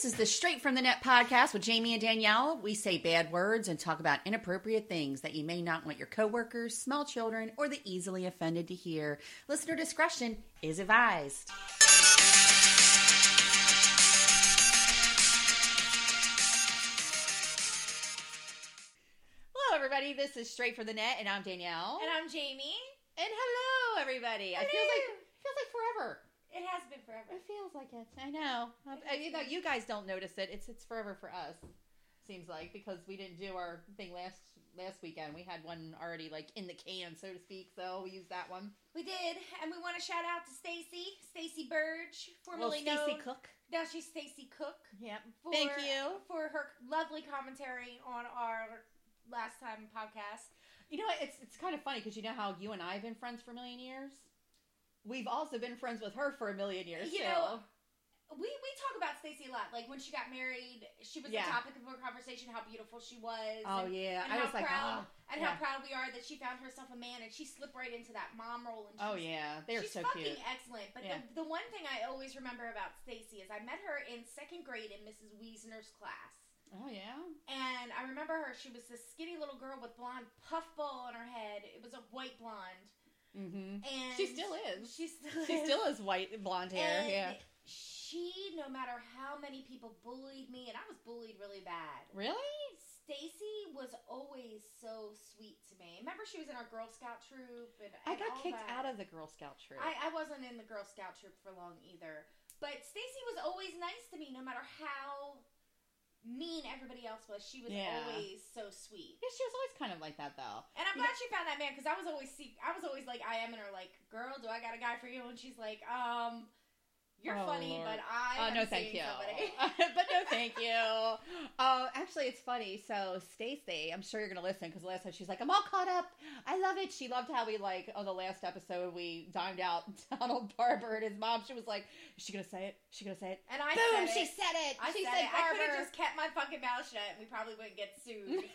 This is the Straight from the Net podcast with Jamie and Danielle. We say bad words and talk about inappropriate things that you may not want your coworkers, small children, or the easily offended to hear. Listener discretion is advised. Hello, everybody. This is Straight from the Net, and I'm Danielle. And I'm Jamie. And hello, everybody. I feel like feels like forever. It has been forever. It feels like it. I know. I, you know, you guys don't notice it. It's it's forever for us. Seems like because we didn't do our thing last last weekend. We had one already like in the can, so to speak. So we used that one. We did, and we want to shout out to Stacy, Stacy Burge, formerly Well, Stacy. Cook. Now she's Stacy Cook. Yep. For, Thank you. for her lovely commentary on our last time podcast. You know what? It's it's kind of funny because you know how you and I have been friends for a million years. We've also been friends with her for a million years. You too. know, We we talk about Stacy a lot. Like when she got married, she was Yeah. the topic of our conversation. How beautiful she was. Oh and, yeah, and I how was like, proud oh, and yeah. how proud we are that she found herself a man, and she slipped right into that mom role. And oh yeah, they're She's so fucking cute. excellent. But Yeah. the, the one thing I always remember about Stacy is I met her in second grade in Mrs. Wiesner's class. Oh yeah. And I remember her, she was this skinny little girl with blonde puffball on her head. It was a white blonde. Mm-hmm. And She still is. She still She is. still has white blonde hair. And yeah. She, no matter how many people bullied me, and I was bullied really bad. Really? Stacy was always so sweet to me. Remember, she was in our Girl Scout troop, and, I got kicked that. out of the Girl Scout troop. I, I wasn't in the Girl Scout troop for long either. But Stacy was always nice to me, no matter how mean everybody else was. She was Yeah. always so sweet. yeah, she was always kind of like that though. And I'm Yeah. glad she found that man because I was always see, I was always like I am in her like, girl, do I got a guy for you? And she's like, um, you're Oh, funny, Lord. but I Uh, no, thank you. somebody. but no, thank you. Uh, actually, it's funny. So Stacy, I'm sure you're gonna listen because last time she's like, "I'm all caught up. I love it." She loved how we like on the last episode we dimed out Donald Barber and his mom. She was like, "Is she gonna say it? Is she gonna say it?" And I Boom! said She said it. I she said said it. I could have just kept my fucking mouth shut, and we probably wouldn't get sued.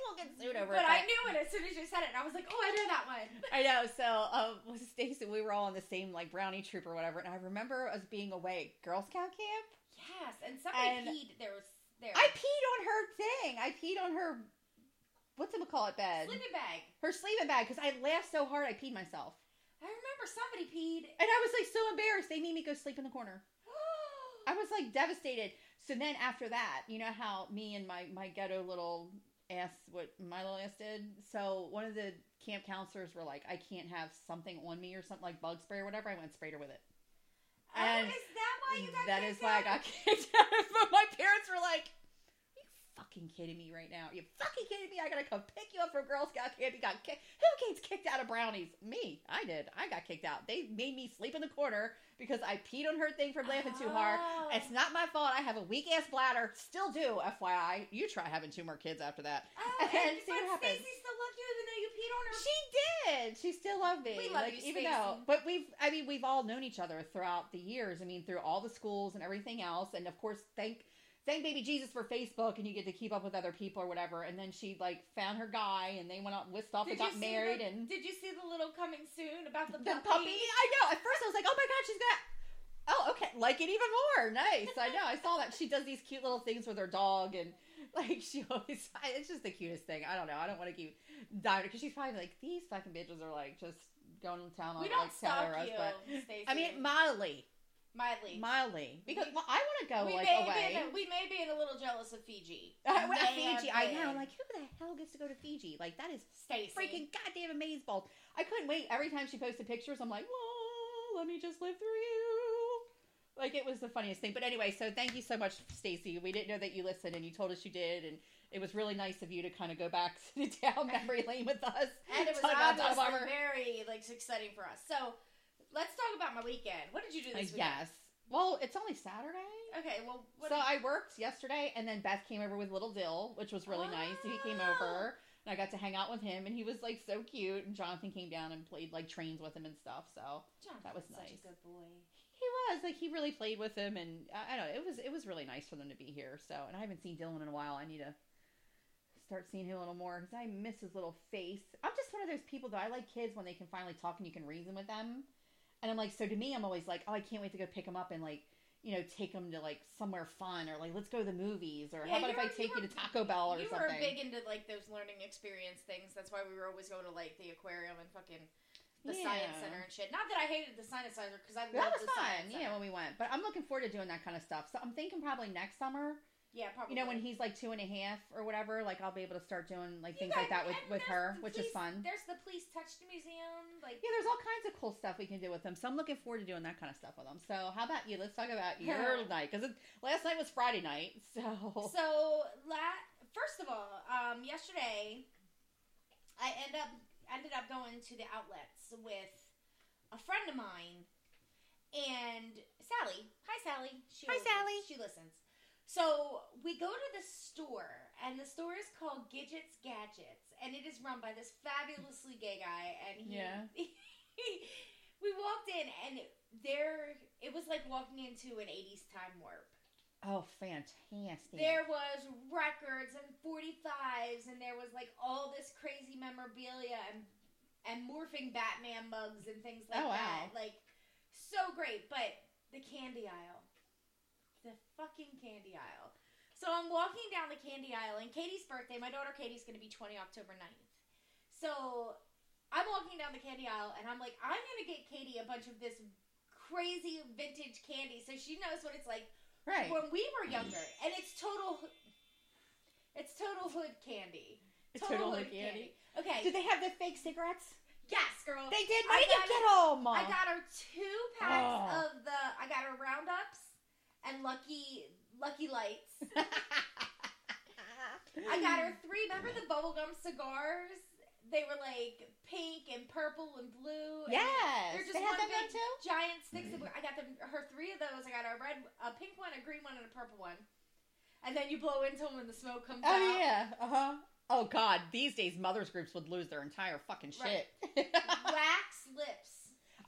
We'll get sued over but it. I knew it as soon as you said it, and I was like, oh, I know that one. I know. So, um, Stacy, we were all in the same like brownie troop or whatever, and I remember us being away at Girl Scout camp. Yes, and somebody And peed. There was there. I peed on her thing. I peed on her. What's it call it bed? sleeping bag. Her sleeping bag because I laughed so hard I peed myself, I remember somebody peed. and I was like so embarrassed. They made me go sleep in the corner. I was like devastated. So then after that, you know how me and my my ghetto little ass what my little ass did. So one of the camp counselors were like, I can't have something on me or something like bug spray or whatever. I went and sprayed her with it. oh, And is that why you got That is why I got kicked out. But my parents were like, "You fucking kidding me right now? You fucking kidding me? I gotta come pick you up from Girl Scout camp. You got kicked. Who gets kicked out of brownies? Me. I did. I got kicked out. They made me sleep in the corner because I peed on her thing from laughing too hard. Oh. It's not my fault. I have a weak ass bladder. Still do. FYI. You try having two more kids after that. Oh, And and, see what happens. Stacy still loved you even though you peed on her. She did. She still loved me. We love like, you, even Stacey. though, but we've, I mean, we've all known each other throughout the years. I mean, through all the schools and everything else, and of course, thank, thank baby Jesus for Facebook, and you get to keep up with other people or whatever. And then she like found her guy, and they went out, whisked off, and Did you got married, the, and did you see the little coming soon about the, the puppy. I know. At first, I was like, oh my god, she's gonna. Oh, okay. Like it even more. Nice. I know. I saw that she does these cute little things with her dog, and like she always. It's just the cutest thing. I don't know. I don't want to keep diving because she's probably like these fucking bitches are like just going to town on We don't like Taylor you, but Stacey. I mean mildly, mildly. mildly because well, I want to go we like may away. Be, we may be a little jealous of Fiji. Uh, well, May have Fiji, I been. know. Like, who the hell gets to go to Fiji? Like, that is Stacey. freaking goddamn amazeballs. I couldn't wait. Every time she posted pictures, I'm like, whoa, let me just live through you. Like, it was the funniest thing. But anyway, so thank you so much, Stacy. We didn't know that you listened, and you told us you did, and it was really nice of you to kind of go back to down memory lane with us. and it was obviously very like exciting for us. So let's talk about my weekend. What did you do Uh, this weekend? yes. Well, it's only Saturday. Okay. Well, what so I worked yesterday, and then Beth came over with little Dill, which was really nice. He came Oh. over, and I got to hang out with him, and he was like so cute. And Jonathan came down and played like trains with him and stuff. So Jonathan's that was such nice. a good boy. he was like he really played with him, and I, I don't know. It was it was really nice for them to be here. So, and I haven't seen Dylan in a while. I need to start seeing him a little more because I miss his little face. I'm just one of those people that I like kids when they can finally talk and you can reason with them. And I'm like, so to me, I'm always like, oh, I can't wait to go pick him up and like you know, take them to like somewhere fun or like let's go to the movies or Yeah, how about if I take you you to Taco Bell or you something? were big into like those learning experience things. That's why we were always going to like the aquarium and fucking the science center and shit. Not that I hated the science center because I that loved was the fun, science yeah, center. when we went. But I'm looking forward to doing that kind of stuff. So I'm thinking probably next summer. Yeah, probably. You know, when he's like two and a half or whatever, like I'll be able to start doing like You things like that with with her, the which is fun. There's the Please Touch Museum. Like Yeah, there's all kinds of cool stuff we can do with them. So I'm looking forward to doing that kind of stuff with them. So how about you? Let's talk about your night because last night was Friday night. So So, la- first of all, um, yesterday I end up ended up going to the outlets with a friend of mine and Sally. Hi, Sally. She Hi, listens. Sally. She listens. So we go to the store, and the store is called Gidgets Gadgets, and it is run by this fabulously gay guy. And he, Yeah. we walked in, and there it was like walking into an '80s time warp. oh, fantastic! There was records and 45s, and there was like all this crazy memorabilia and and morphing Batman mugs and things like Oh, wow. that. Like so great, but the candy aisle, the fucking candy aisle. So I'm walking down the candy aisle, and Katie's birthday. My daughter Katie's going to be 20 October 9th. So I'm walking down the candy aisle, and I'm like, I'm going to get Katie a bunch of this crazy vintage candy, so she knows what it's like right. when we were younger, and it's total. It's total hood candy. It's total hood candy. Okay. Did they have the fake cigarettes? yes, girl. They did. I Why did you get them? I got her two packs Oh. of the. I got her roundups and lucky lucky lights. I got her three. Remember the bubblegum cigars? They were like pink and purple and blue. and Yes, They're just they had one them big too. giant sticks. Of, I got them. Her three of those. I got a red, a pink one, a green one, and a purple one. And then you blow into them, and the smoke comes Oh out. yeah. Uh huh. Oh god, these days mothers groups would lose their entire fucking shit. Wax lips.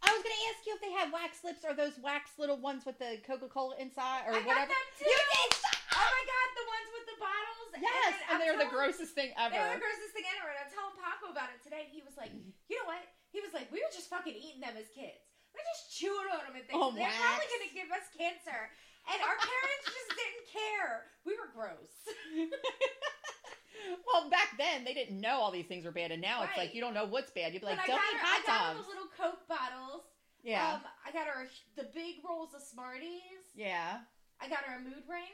I was gonna ask you if they had wax lips or those wax little ones with the Coca Cola inside or I got whatever. them too. You did. Oh my god, the ones with the bottles. Yes, then and they're the grossest thing ever. They're the grossest thing ever. And I'm telling Paco about it today. He was like, you know what? He was like, we were just fucking eating them as kids. We're just chewing on them and things. Oh, They're probably going to give us cancer. And our parents just didn't care. We were gross. well, back then they didn't know all these things were bad, and now it's like you don't know what's bad. You'd be like, I don't got, eat I hot got her dogs. the little Coke bottles. Yeah, Um, I got her the big rolls of Smarties. yeah. I got her a mood ring.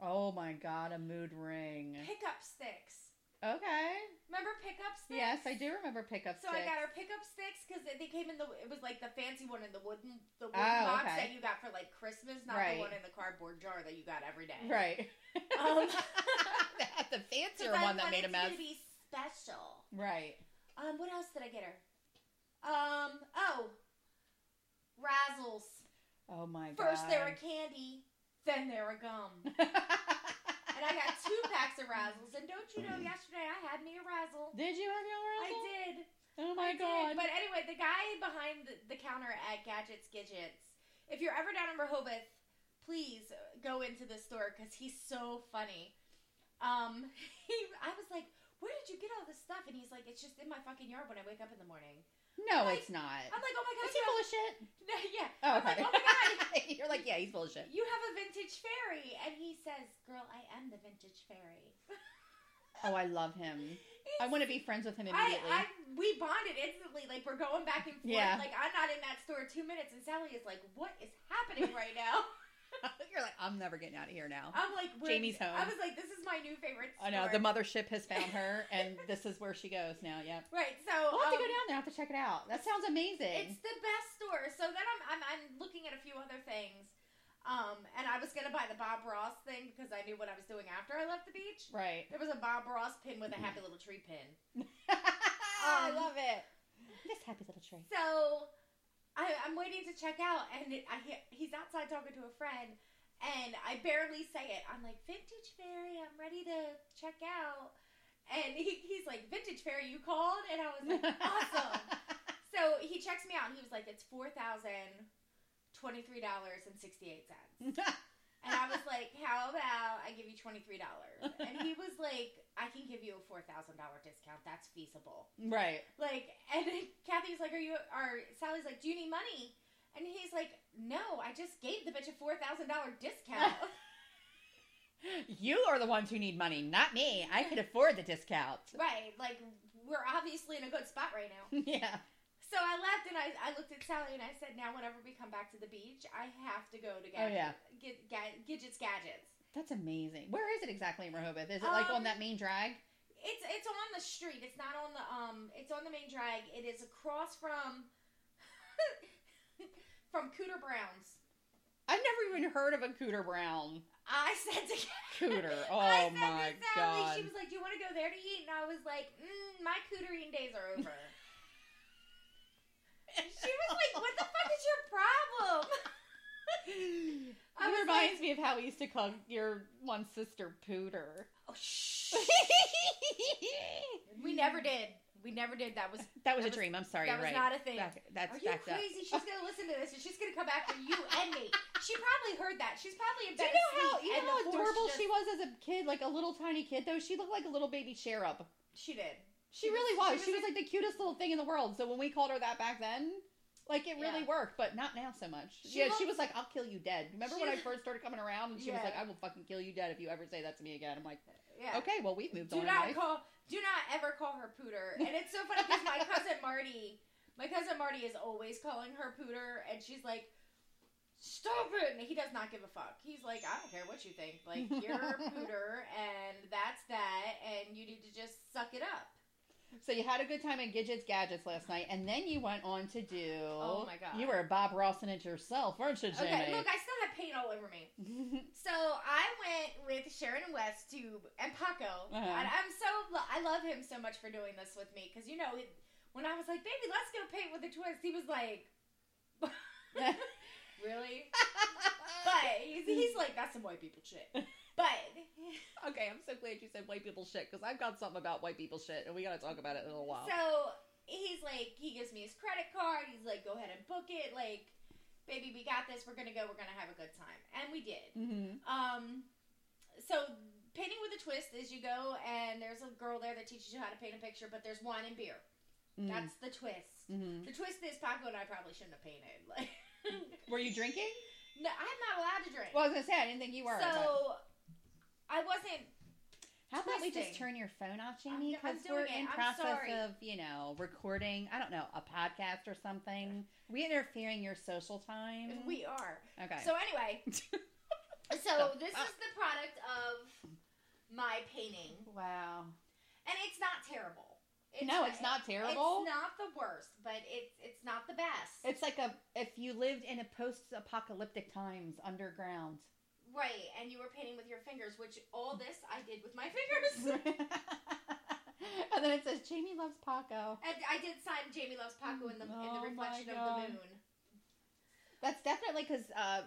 Oh my god, a mood ring. Pickup sticks. Okay. Remember pickup sticks? Yes, I do remember pickup So sticks. So I got her pickup sticks because they came in the. It was like the fancy one in the wooden, the wooden Oh, box okay. that you got for like Christmas, not Right. the one in the cardboard jar that you got every day. Right. Um, Had the fancier one that made a mess. To be special. Right. Um, what else did I get her? Um, oh, Razzles. Oh my god. First they're a candy, then they're a gum. And I got two packs of Razzles. And don't you know, yesterday I had me a Razzle. Did you have your razzle? I did. Oh my I did. god. But anyway, the guy behind the, the counter at Gadgets Gidgets, if you're ever down in Rehoboth, please go into the store because he's so funny. Um, he, I was like, where did you get all this stuff? And he's like, it's just in my fucking yard when I wake up in the morning. no, like- it's not. I'm like, oh my god, Is he full of shit? yeah. Oh, I'm like, okay. oh my god, You're like, yeah, he's full of shit. you have a vintage fairy, and he says, girl, I am the vintage fairy. Oh, I love him. I want to be friends with him I, immediately. I we bonded instantly. Like we're going back and forth. Yeah. Like I'm not in that store two minutes, and Sally is like, "What is happening right now?" You're like, I'm never getting out of here now. I'm like, Jamie's home. I was like, "This is my new favorite." Store. I know the mothership has found her, and this is where she goes now. Yeah, Right. So we'll have to um, go down there. I have to check it out. That sounds amazing. It's the best store. So then I'm, I'm I'm looking at a few other things. Um, and I was gonna buy the Bob Ross thing because I knew what I was doing after I left the beach. right. There was a Bob Ross pin with a happy little tree pin. Oh, I Um, love it. This happy little tree. So I, I'm waiting to check out, and it, I hear, he's outside talking to a friend, and I barely say it. I'm like, Vintage Fairy, I'm ready to check out. And he, he's like, Vintage Fairy, you called? And I was like, awesome. So he checks me out, and he was like, it's $4,023.68. And I was like, how about I give you $23? And he was like, I can give you a $4,000 discount. That's feasible. right. Like, and Kathy's like, "Are you?" Or Sally's like, "Do you need money?" And he's like, no, I just gave the bitch a four thousand dollar discount. You are the ones who need money, not me. I could afford the discount. right, like we're obviously in a good spot right now. yeah. So I left and I, I looked at Sally and I said, now whenever we come back to the beach, I have to go to Oh, yeah. get, ga- Gidget's Gadgets. That's amazing. Where is it exactly in Rehoboth? Is it like on Um, that main drag? It's it's on the street. It's not on the um. It's on the main drag. It is across from from Cooter Brown's. I've never even heard of a Cooter Brown. I said to Cooter. I Oh said my to Sally, god. She was like, "Do you want to go there to eat?" And I was like, mm, "My cooter eating days are over." she was like, "What the fuck is your problem?" I it was reminds me of how we used to call your one sister Pooter. Oh shh. we never did. We never did. That was that was That a was- dream. I'm sorry. that was right. not a thing. Back, that's Are you backed up. crazy? She's gonna listen to this and she's gonna come after you and me. She probably heard that. She's probably in Do bed you know how you know how adorable just- she was as a kid, like a little tiny kid though? She looked like a little baby cherub. She did. She, She was- really she was. was She was, like the cutest little thing in the world. So when we called her that back then, like it really Yeah. worked, but not now so much. She yeah, she was like, "I'll kill you dead." Remember when I first started coming around, and she was like, "I will fucking kill you dead if you ever say that to me again." I'm like, Yeah. "Okay, well we've moved Do on." in not call. Do not ever call her pooter. And it's so funny because my cousin Marty, my cousin Marty is always calling her pooter, and she's like, "Stop it!" And he does not give a fuck. He's like, "I don't care what you think. Like you're a pooter, and that's that, and you need to just suck it up." So you had a good time at Gidget's Gadgets last night, and then you went on to do. Oh, my God. You were Bob Rawson it yourself, weren't you, Jamie? Okay, look, I still have paint all over me. So I went with Sharon and Wes to and Paco, Uh-huh. and I'm so I love him so much for doing this with me because you know it, when I was like, "Baby, let's go paint with a twist," he was like, "Really?" But he's, he's like, "That's some white people shit." But okay, I'm so glad you said white people shit because I've got something about white people shit, and we got to talk about it in a little while. so he's like, he gives me his credit card. He's like, "Go ahead and book it." Like, baby, we got this. We're gonna go. We're gonna have a good time, and we did. mm-hmm. Um, so painting with a twist is you go and there's a girl there that teaches you how to paint a picture, but there's wine and beer. That's the twist. hmm The twist is Paco and I probably shouldn't have painted. Like, Were you drinking? no, I'm not allowed to drink. Well, I was gonna say I didn't think you were. so I wasn't. How about we just turn your phone off, Jamie? Because we're in it. Process of, you know, recording. I don't know, a podcast or something. we interfering your social time? We are. okay. So anyway, so this is the product of my painting, wow. and it's not terrible. no, it's not terrible. It's not the worst, but it's it's not the best. It's like a if you lived in a post-apocalyptic times underground. Right, and you were painting with your fingers, which all this I did with my fingers. and then it says Jamie loves Paco. and I did sign Jamie Loves Paco in the in Oh the reflection of the moon. That's definitely because uh,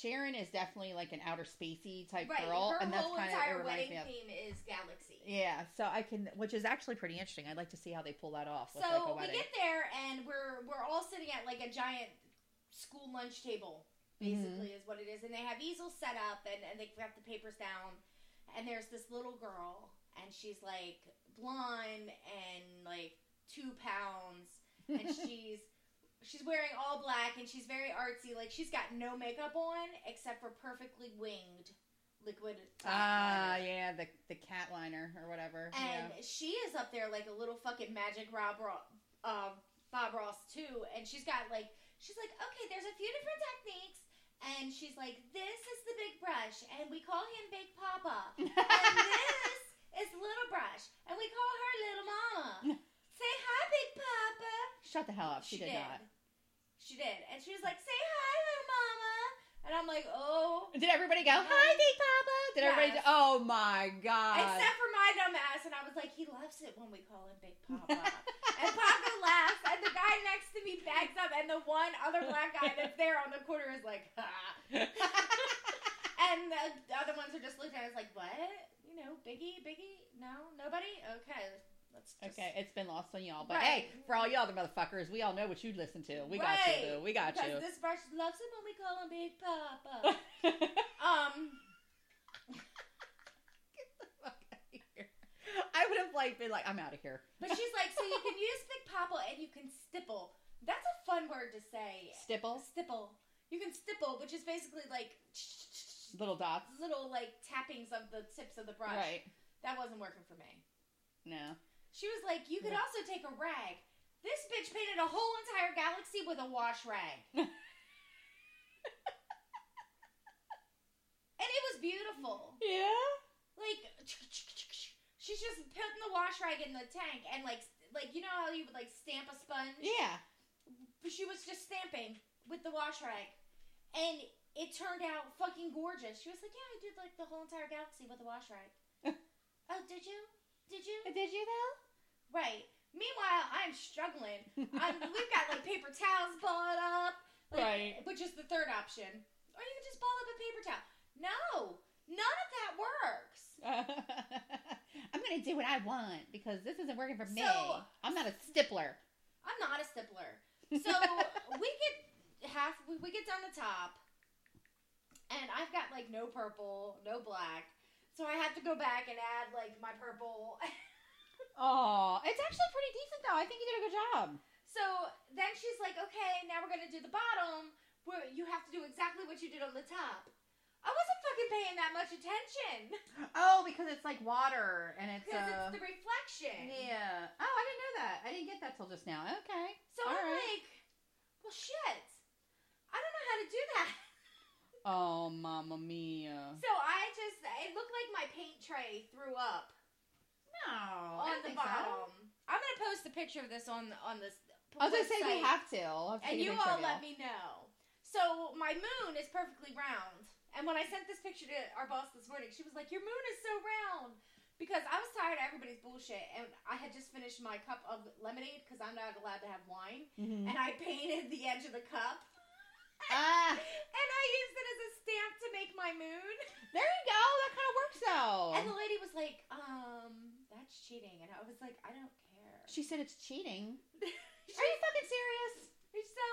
Sharon is definitely like an outer spacey type Right, girl, her and that's whole kind of reminds wedding me of. theme is galaxy. Yeah, so I can, which is actually pretty interesting. I'd like to see how they pull that off. So like we get there and we're we're all sitting at like a giant school lunch table, Mm-hmm. basically is what it is, and they have easels set up and, and they've got the papers down, and there's this little girl and she's like blonde and like two pounds, and she's she's wearing all black and she's very artsy. Like she's got no makeup on except for perfectly winged liquid. Ah, liner. yeah, the the cat liner or whatever. And she is up there like a little fucking magic Rob Ross, uh, Bob Ross too, and she's got like she's like, okay, there's a few different techniques, and she's like, this is the big brush, and we call him Big Papa, and this is Little Brush, and we call her Little Mama. Say hi, Big Papa. Shut the hell up. She, did, not. She did, and she was like, say hi, Little Mama, and I'm like, oh. Did everybody go? Hi, Big Papa. Did everybody? Do- oh my god. Except for my dumb ass, and I was like, he loves it when we call him Big Papa. and Papa laughs, and the guy next to me backs up, and the one other black guy that's there on the corner is like, ha. And the, the other ones are just looking at us like, what? You know, Biggie, Biggie? No, nobody? Okay, let's just. okay, it's been lost on y'all. But Right. hey, for all y'all other motherfuckers, we all know what you listen to. We got you, boo. We got because you. this brush loves it when we call him Big Papa. um, I would have like been like, I'm out of here. but she's like, so you can use Big Papa and you can stipple. That's a fun word to say. Stipple, Stipple. You can stipple, which is basically like little dots. little like tappings of the tips of the brush. Right. That wasn't working for me. No. She was like, you could also take a rag. This bitch painted a whole entire galaxy with a wash rag. and it was beautiful. Yeah. Like she's just putting the wash rag in the tank and like like you know how you would like stamp a sponge? Yeah. She was just stamping with the wash rag. And it turned out fucking gorgeous. She was like, Yeah, I did like the whole entire galaxy with a wash rag. oh, did you? Did you? Uh, did you though? Right. Meanwhile, I'm struggling. I'm, we've got like paper towels balled up, like, Right. Which is the third option. Or you can just ball up a paper towel. No, none of that works. I'm gonna do what I want because this isn't working for me. So- I'm not a stippler. I'm not a stippler. So we get half. We, we get down the top, and I've got like no purple, no black. So I have to go back and add like my purple. Oh, it's actually pretty decent though. I think you did a good job. so then she's like, "Okay, now we're gonna do the bottom. Where you have to do exactly what you did on the top." I wasn't fucking paying that much attention Oh, because it's like water and it's because uh. it's the reflection. Yeah. Oh, I didn't know that. I didn't get that till just now. Okay. So All I'm right. like, "Well, shit, I don't know how to do that." Oh, mamma mia. So I just, it looked like my paint tray threw up. No, on the think so. bottom. I'm gonna post a picture of this on on this. I was gonna say we have to. Have to and you all let me know. So my moon is perfectly round, and when I sent this picture to our boss this morning, she was like, "Your moon is so round." Because I was tired of everybody's bullshit, and I had just finished my cup of lemonade because I'm not allowed to have wine, Mhm. and I painted the edge of the cup, Ah, and I used it as a stamp to make my moon. there you go. That kind of works though. And the lady was like, "Um, that's cheating," and I was like, "I don't care." she said it's cheating. She- Are you fucking serious? So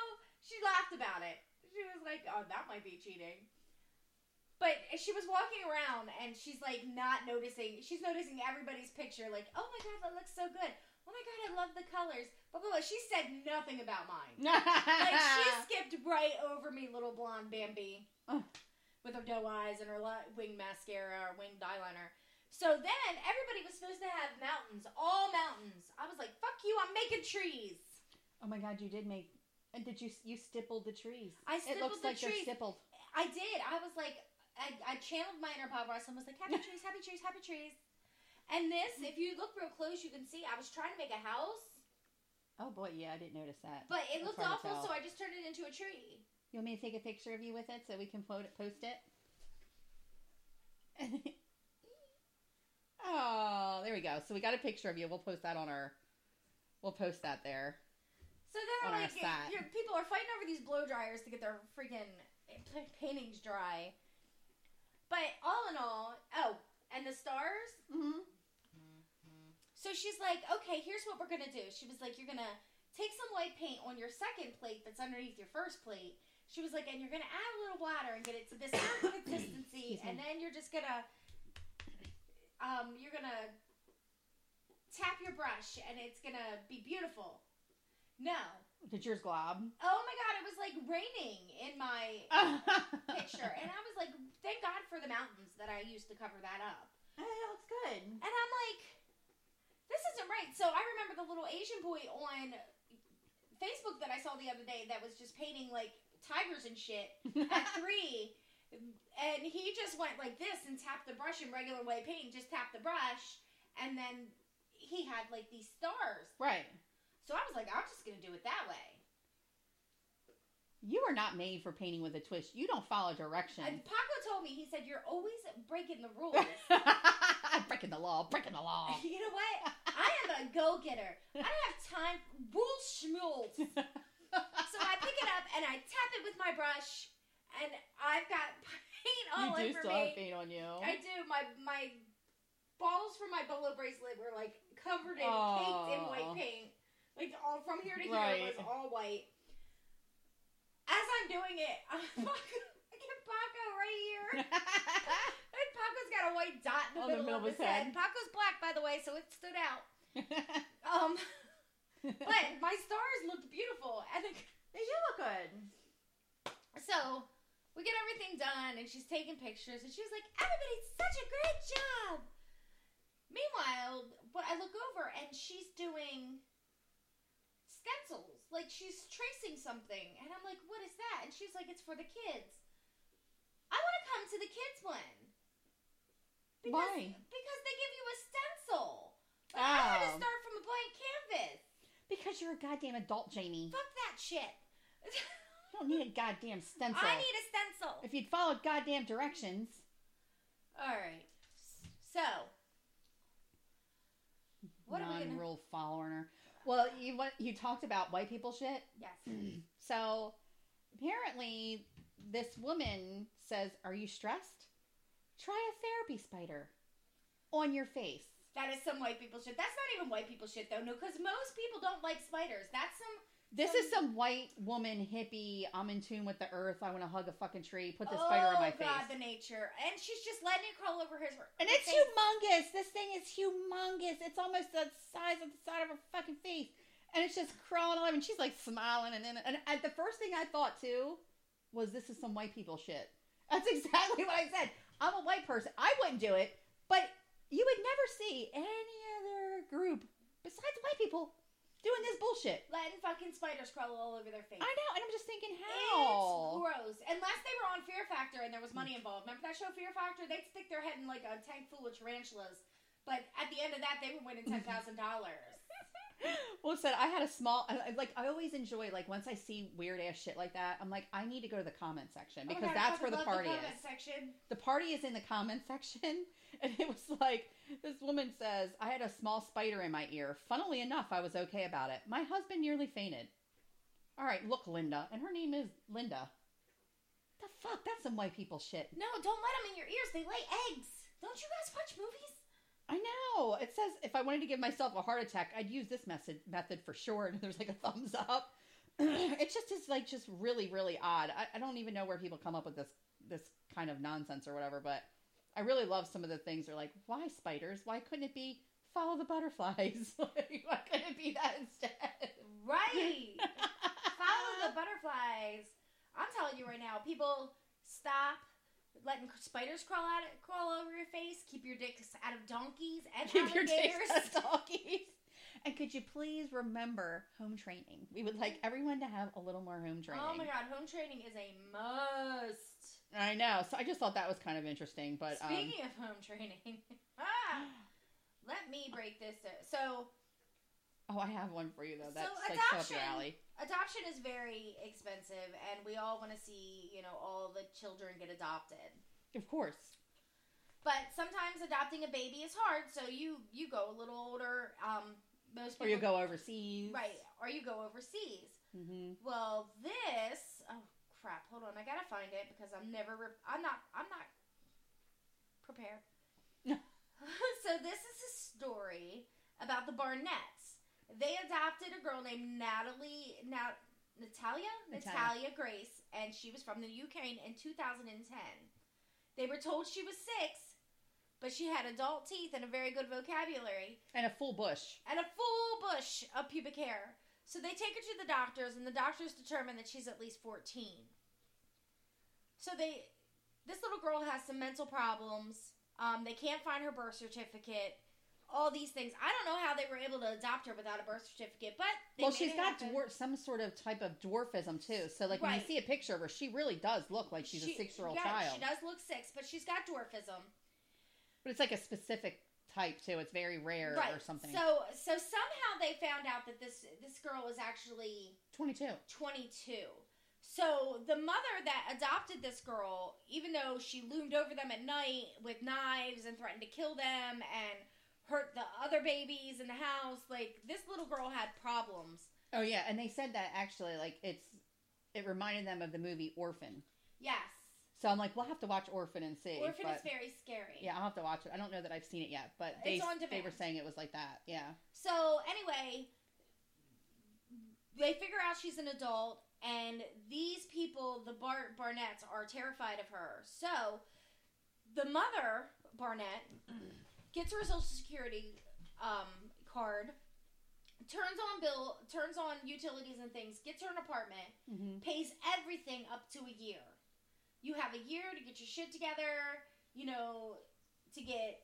she laughed about it. She was like, "Oh, that might be cheating." But she was walking around and she's like not noticing. She's noticing everybody's picture. Like, "Oh my god, that looks so good. Oh my god, I love the colors." Blah blah blah. She said nothing about mine. Like she skipped right over me, little blonde Bambi, Oh. with her doe eyes and her winged mascara or winged eyeliner. So then everybody was supposed to have mountains, all mountains. I was like, "Fuck you! I'm making trees." oh my god, you did make. And did you you stippled the trees? I stippled it looks the like they're stippled. I did. I was like, I, I channeled my inner Bob Ross and was like, happy trees, happy trees, happy trees. And this, if you look real close, you can see I was trying to make a house, Oh boy, yeah, I didn't notice that. but it looked awful, so I just turned it into a tree. You want me to take a picture of you with it so we can post it? Post it? oh, there we go. So we got a picture of you. We'll post that on our. We'll post that there. So then I'm like, people are fighting over these blow dryers to get their freaking paintings dry. But all in all, oh, and the stars. Mm-hmm. So she's like, okay, here's what we're gonna do. She was like, you're gonna take some white paint on your second plate that's underneath your first plate. She was like, and you're gonna add a little water and get it to this consistency, and then you're just gonna, um, you're gonna tap your brush, and it's gonna be beautiful. No. Did yours glob? Oh my god, it was like raining in my picture, and I was like, thank God for the mountains that I used to cover that up. Hey, that looks good. And I'm like, this isn't right. So I remember the little Asian boy on Facebook that I saw the other day that was just painting like tigers and shit at three. And he just went like this and tapped the brush in regular way paint, just tapped the brush, and then he had like these stars. right. So I was like, I'm just gonna do it that way. You are not made for painting with a twist. You don't follow directions. And Paco told me, he said, You're always breaking the rules. breaking the law. Breaking the law. you know what? I am a go getter. I don't have time. Bull schmulz. So I pick it up and I tap it with my brush, and I've got paint all you do over still have paint on you. I do. My my balls from my bolo bracelet were like covered in caked in white paint. Like all from here to here Right. was all white. As I'm doing it, I'm Paco, I get Paco right here. And Paco's got a white dot in the, On the middle, of his head. head. Paco's black, by the way, so it stood out. Um, but my stars looked beautiful, and the, They do look good. So we get everything done, and she's taking pictures, and she was like, "Everybody such a great job." Meanwhile, what I look over, and she's doing stencils, like she's tracing something, and I'm like, "What is that?" And she's like, "It's for the kids." I want to come to the kids one. Because, Why? Because they give you a stencil. But I had to Oh. start from a blank canvas. Because you're a goddamn adult, Jamie. Fuck that shit. You don't need a goddamn stencil. I need a stencil. if you'd followed goddamn directions. All right. So, what are we gonna? non-rule follower. Well, you what you talked about white people shit. Yes. Hmm. So apparently, this woman says, "Are you stressed? Try a therapy spider on your face." That is some white people shit. That's not even white people shit though. No, because most people don't like spiders. That's some. This is some white woman hippie. I'm in tune with the earth. I want to hug a fucking tree. Put the oh spider on my God, face. the nature, and she's just letting it crawl over his. And it's face. humongous. This thing is humongous. It's almost the size of the side of her fucking face. And it's just crawling all over. And she's like smiling. And then, and, and the first thing I thought too was this is some white people shit. That's exactly what I said. I'm a white person. I wouldn't do it. But you would never see any other group besides white people doing this bullshit. letting fucking spiders crawl all over their face. I know. And I'm just thinking, how. It's gross. Unless they were on Fear Factor and there was money involved. Remember that show Fear Factor? They'd stick their head in like a tank full of tarantulas. But at the end of that, they were winning ten thousand dollars. Well, said I had a small I, I- like I always enjoy like once I see weird ass shit like that, I'm like I need to go to the comment section Oh because that's where the party is. Section. The party is in the comment section, and it was like this woman says I had a small spider in my ear. Funnily enough, I was okay about it. My husband nearly fainted. All right, look, Linda, and her name is Linda. The fuck? That's some white people shit. No, don't let them in your ears. They lay eggs. Don't you guys watch movies? I know. It says if I wanted to give myself a heart attack, I'd use this method method for sure. And there's like a thumbs up. it just is like just really really odd. I, I don't even know where people come up with this this kind of nonsense or whatever. But I really love some of the things. They're like, why spiders? Why couldn't it be follow the butterflies? like, why couldn't it be that instead? Right. Follow the butterflies. I'm telling you right now, people stop letting spiders crawl out, crawl over your face. Keep your dicks out of donkeys and Keep your dicks out of doggies. And could you please remember home training? We would like everyone to have a little more home training. Oh my god, home training is a must. I know. So I just thought that was kind of interesting. But um, Speaking of home training, ah, let me break this. So oh, I have one for you though. So That's like so up your adoption- alley. adoption is very expensive, and we all want to see you know all the children get adopted. Of course. But sometimes adopting a baby is hard, so you you go a little older. Um, most Or you go overseas. right, or you go overseas. hmm Well, this oh crap, hold on, I gotta find it because I'm never re- I'm not I'm not prepared. so this is a story about the Barnetts. They adopted a girl named Natalie now Natalia Natalia. Natalia Grace, and she was from the UK in 2010. They were told she was six, but she had adult teeth and a very good vocabulary And a full bush. and a full bush of pubic hair. So they take her to the doctors, and the doctors determine that she's at least 14. So they, this little girl has some mental problems. Um, they can't find her birth certificate. All these things. I don't know how they were able to adopt her without a birth certificate, but they Well, she's got some sort of type of dwarfism too. So like when Right. you see a picture of her, she really does look like she's She- a six year old yeah, child. She does look six, but she's got dwarfism. But it's like a specific type too. It's very rare or something. So, so somehow they found out that this this girl was actually Twenty two. 22. So the mother that adopted this girl, even though she loomed over them at night with knives and threatened to kill them and hurt the other babies in the house, like this little girl had problems. Oh yeah, and they said that actually like it's it reminded them of the movie Orphan. Yes. So I'm like, we'll have to watch Orphan and see. Orphan but, is very scary. Yeah, I'll have to watch it. I don't know that I've seen it yet, but they they were saying it was like that. Yeah. So anyway, they figure out she's an adult, and these people, the Bar- Barnetts, are terrified of her. So the mother, Barnett, gets her social security um, card, turns on bill, turns on utilities and things, gets her an apartment, hmm pays everything up to a year. You have a year to get your shit together. You know, to get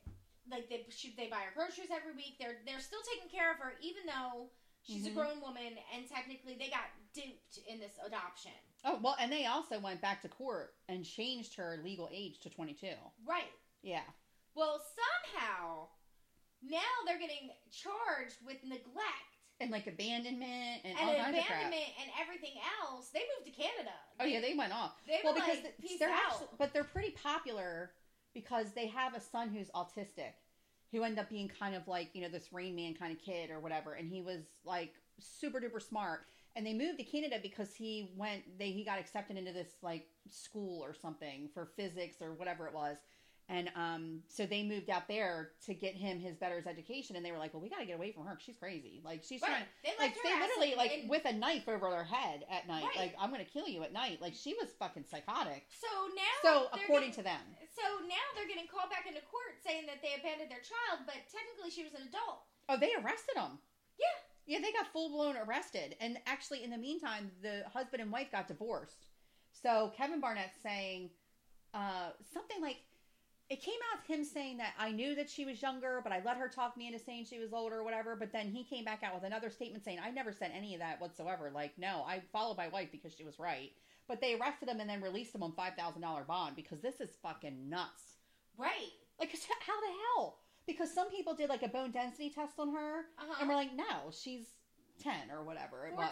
like they should they buy her groceries every week. They're they're still taking care of her, even though she's Mhm. a grown woman and technically they got duped in this adoption. Oh well, and they also went back to court and changed her legal age to 22. Right. Yeah. Well, somehow now they're getting charged with neglect And like abandonment and, and all kinds of crap. abandonment and everything else. They moved to Canada. Oh yeah, they went off. They well were because like, peace they're out. actually, but they're pretty popular because they have a son who's autistic, who ended up being kind of like you know this Rain Man kind of kid or whatever, and he was like super duper smart. And they moved to Canada because he went they he got accepted into this like school or something for physics or whatever it was. And um, so they moved out there to get him his better his education, and they were like, "Well, we got to get away from her. 'cause She's crazy. Like she's trying Right. They like they literally like in- with a knife over their head at night Right. like i'm gonna kill you at night like she was fucking psychotic So now, so according getting- to them so now they're getting called back into court saying that they abandoned their child, but technically she was an adult. oh they arrested him. Yeah. Yeah they got full-blown arrested and actually in the meantime the husband and wife got divorced so kevin barnett's saying uh something like it came out him saying that I knew that she was younger, but I let her talk me into saying she was older or whatever. But then he came back out with another statement saying, I never said any of that whatsoever. Like, no, I followed my wife because she was right. But they arrested him and then released him on $5,000 bond because this is fucking nuts. Right. Like, how the hell? Because some people did like a bone density test on her Uh-huh. and we're like, no, she's 10 or whatever it was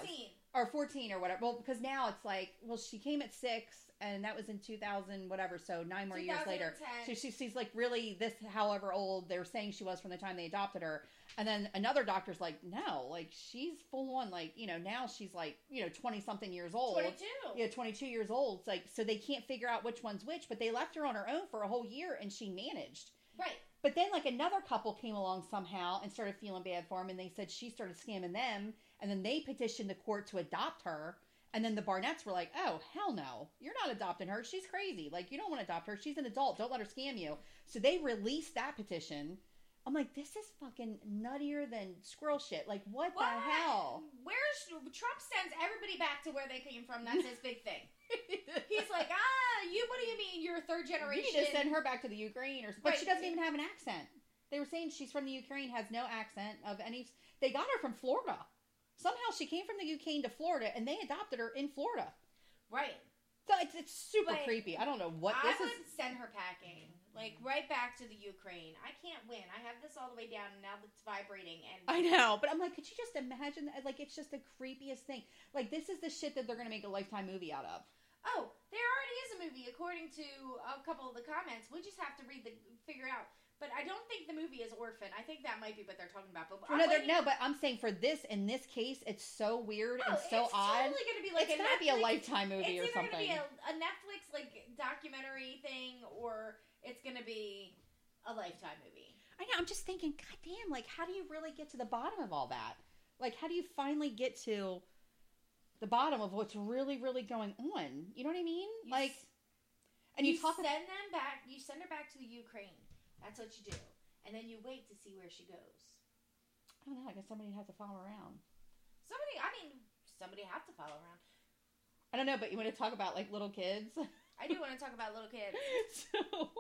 or 14 or whatever. Well, because now it's like, well, she came at six and that was in 2000, whatever. So nine more years later. So she, she's like really this, however old they're saying she was from the time they adopted her. And then another doctor's like, no, like she's full on, like, you know, now she's like, you know, 20 something years old. Twenty-two. Yeah, 22 years old. It's like, so they can't figure out which one's which, but they left her on her own for a whole year and she managed. Right. But then, like, another couple came along somehow and started feeling bad for him, and they said she started scamming them, and then they petitioned the court to adopt her. And then the Barnetts were like, oh, hell no. You're not adopting her. She's crazy. Like, you don't want to adopt her. She's an adult. Don't let her scam you. So they released that petition. I'm like, this is fucking nuttier than squirrel shit. Like, what, What? the hell? Where's Trump sends everybody back to where they came from? That's his big thing. He's like, ah, you. What do you mean? You're a third You generation. need to send her back to the Ukraine, or something. but she doesn't even have an accent. They were saying she's from the Ukraine, has no accent of any. They got her from Florida. Somehow she came from the Ukraine to Florida, and they adopted her in Florida. Right. So it's it's super But creepy. I don't know what I this would is. send her packing, like right back to the Ukraine. I can't win. I have this all the way down, and now it's vibrating. And I know, but I'm like, could you just imagine that? Like, it's just the creepiest thing. Like, this is the shit that they're gonna make a lifetime movie out of. Oh, there already is a movie, according to a couple of the comments. We just have to read the figure it out. But I don't think the movie is Orphan. I think that might be what they're talking about. But no, I'm they're- waiting- no, but I'm saying for this in this case, it's so weird Oh, and so it's odd. totally going to be like it's a gonna be a lifetime movie it's or something. going to be a, a Netflix like documentary thing, or it's going to be a Lifetime movie. I know. I'm just thinking, God damn, like, how do you really get to the bottom of all that? Like, how do you finally get to the bottom of what's really, really going on? You know what I mean? You like, s- and you, you talk send them back. You send her back to the Ukraine. That's what you do, and then you wait to see where she goes. I don't know. I guess somebody has to follow around. Somebody, I mean, somebody have to follow around. I don't know, but you want to talk about like little kids? I do want to talk about little kids. so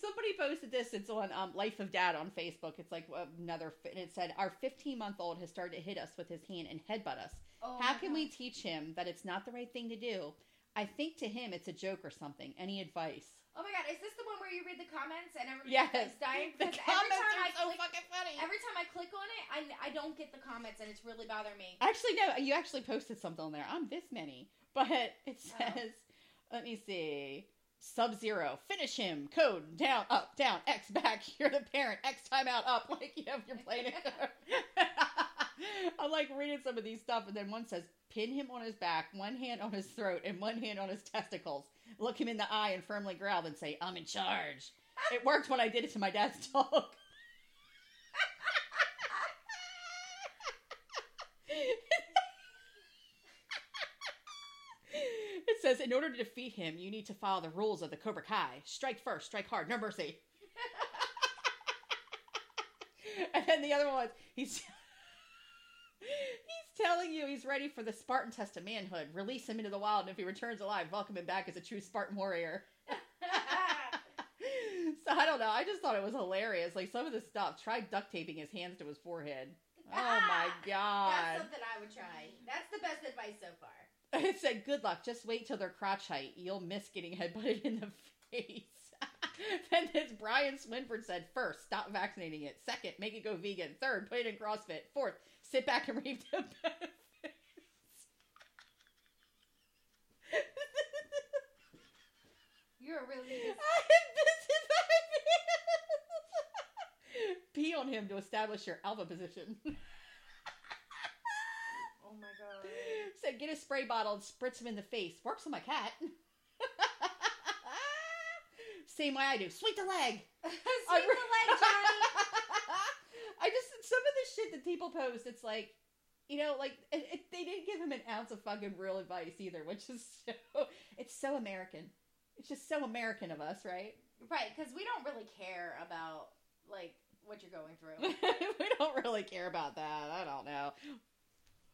somebody posted this. It's on um, Life of Dad on Facebook. It's like another, and it said our 15 month old has started to hit us with his hand and headbutt us. Oh How can God. we teach him that it's not the right thing to do? I think to him it's a joke or something. Any advice? Oh my god, is this the one where you read the comments and everybody Yes. dying? The Because comments time I are so click, fucking funny. every time I click on it, I, I don't get the comments and it's really bothering me. Actually, no. You actually posted something on there. I'm this many, but it Oh. Let me see. Sub zero, finish him. Code down, up, down, X back. You're the parent. X timeout up. Like you know, you're playing it. I'm like reading some of these stuff, and then one says, pin him on his back, one hand on his throat, and one hand on his testicles. Look him in the eye and firmly growl, and say, "I'm in charge." It worked when I did it to my dad's dog. It says, in order to defeat him, you need to follow the rules of the Cobra Kai. Strike first, strike hard, no mercy. and then the other one, he's He's telling you he's ready for the Spartan test of manhood. Release him into the wild, and if he returns alive, welcome him back as a true Spartan warrior. so I don't know. I just thought it was hilarious. Like some of the stuff. Try duct taping his hands to his forehead. Oh my god. That's something I would try. That's the best advice so far. It said, "Good luck. Just wait till they're crotch height. You'll miss getting headbutted in the face." then this Brian Swinford said, first, stop vaccinating it. Second, make it go vegan. Third, put it in CrossFit. Fourth, sit back and reap the benefits. You're a really this is Pee on him to establish your alpha position. Oh my god. Said, get a spray bottle and spritz him in the face. Works on my cat. Same way I do. Sweep the leg. Sweep I the leg, Johnny. I just some of the shit that people post, it's like, you know, like it, it, they didn't give him an ounce of fucking real advice either, which is so it's so American. It's just so American of us, right? Right, because we don't really care about like what you're going through. we don't really care about that. I don't know.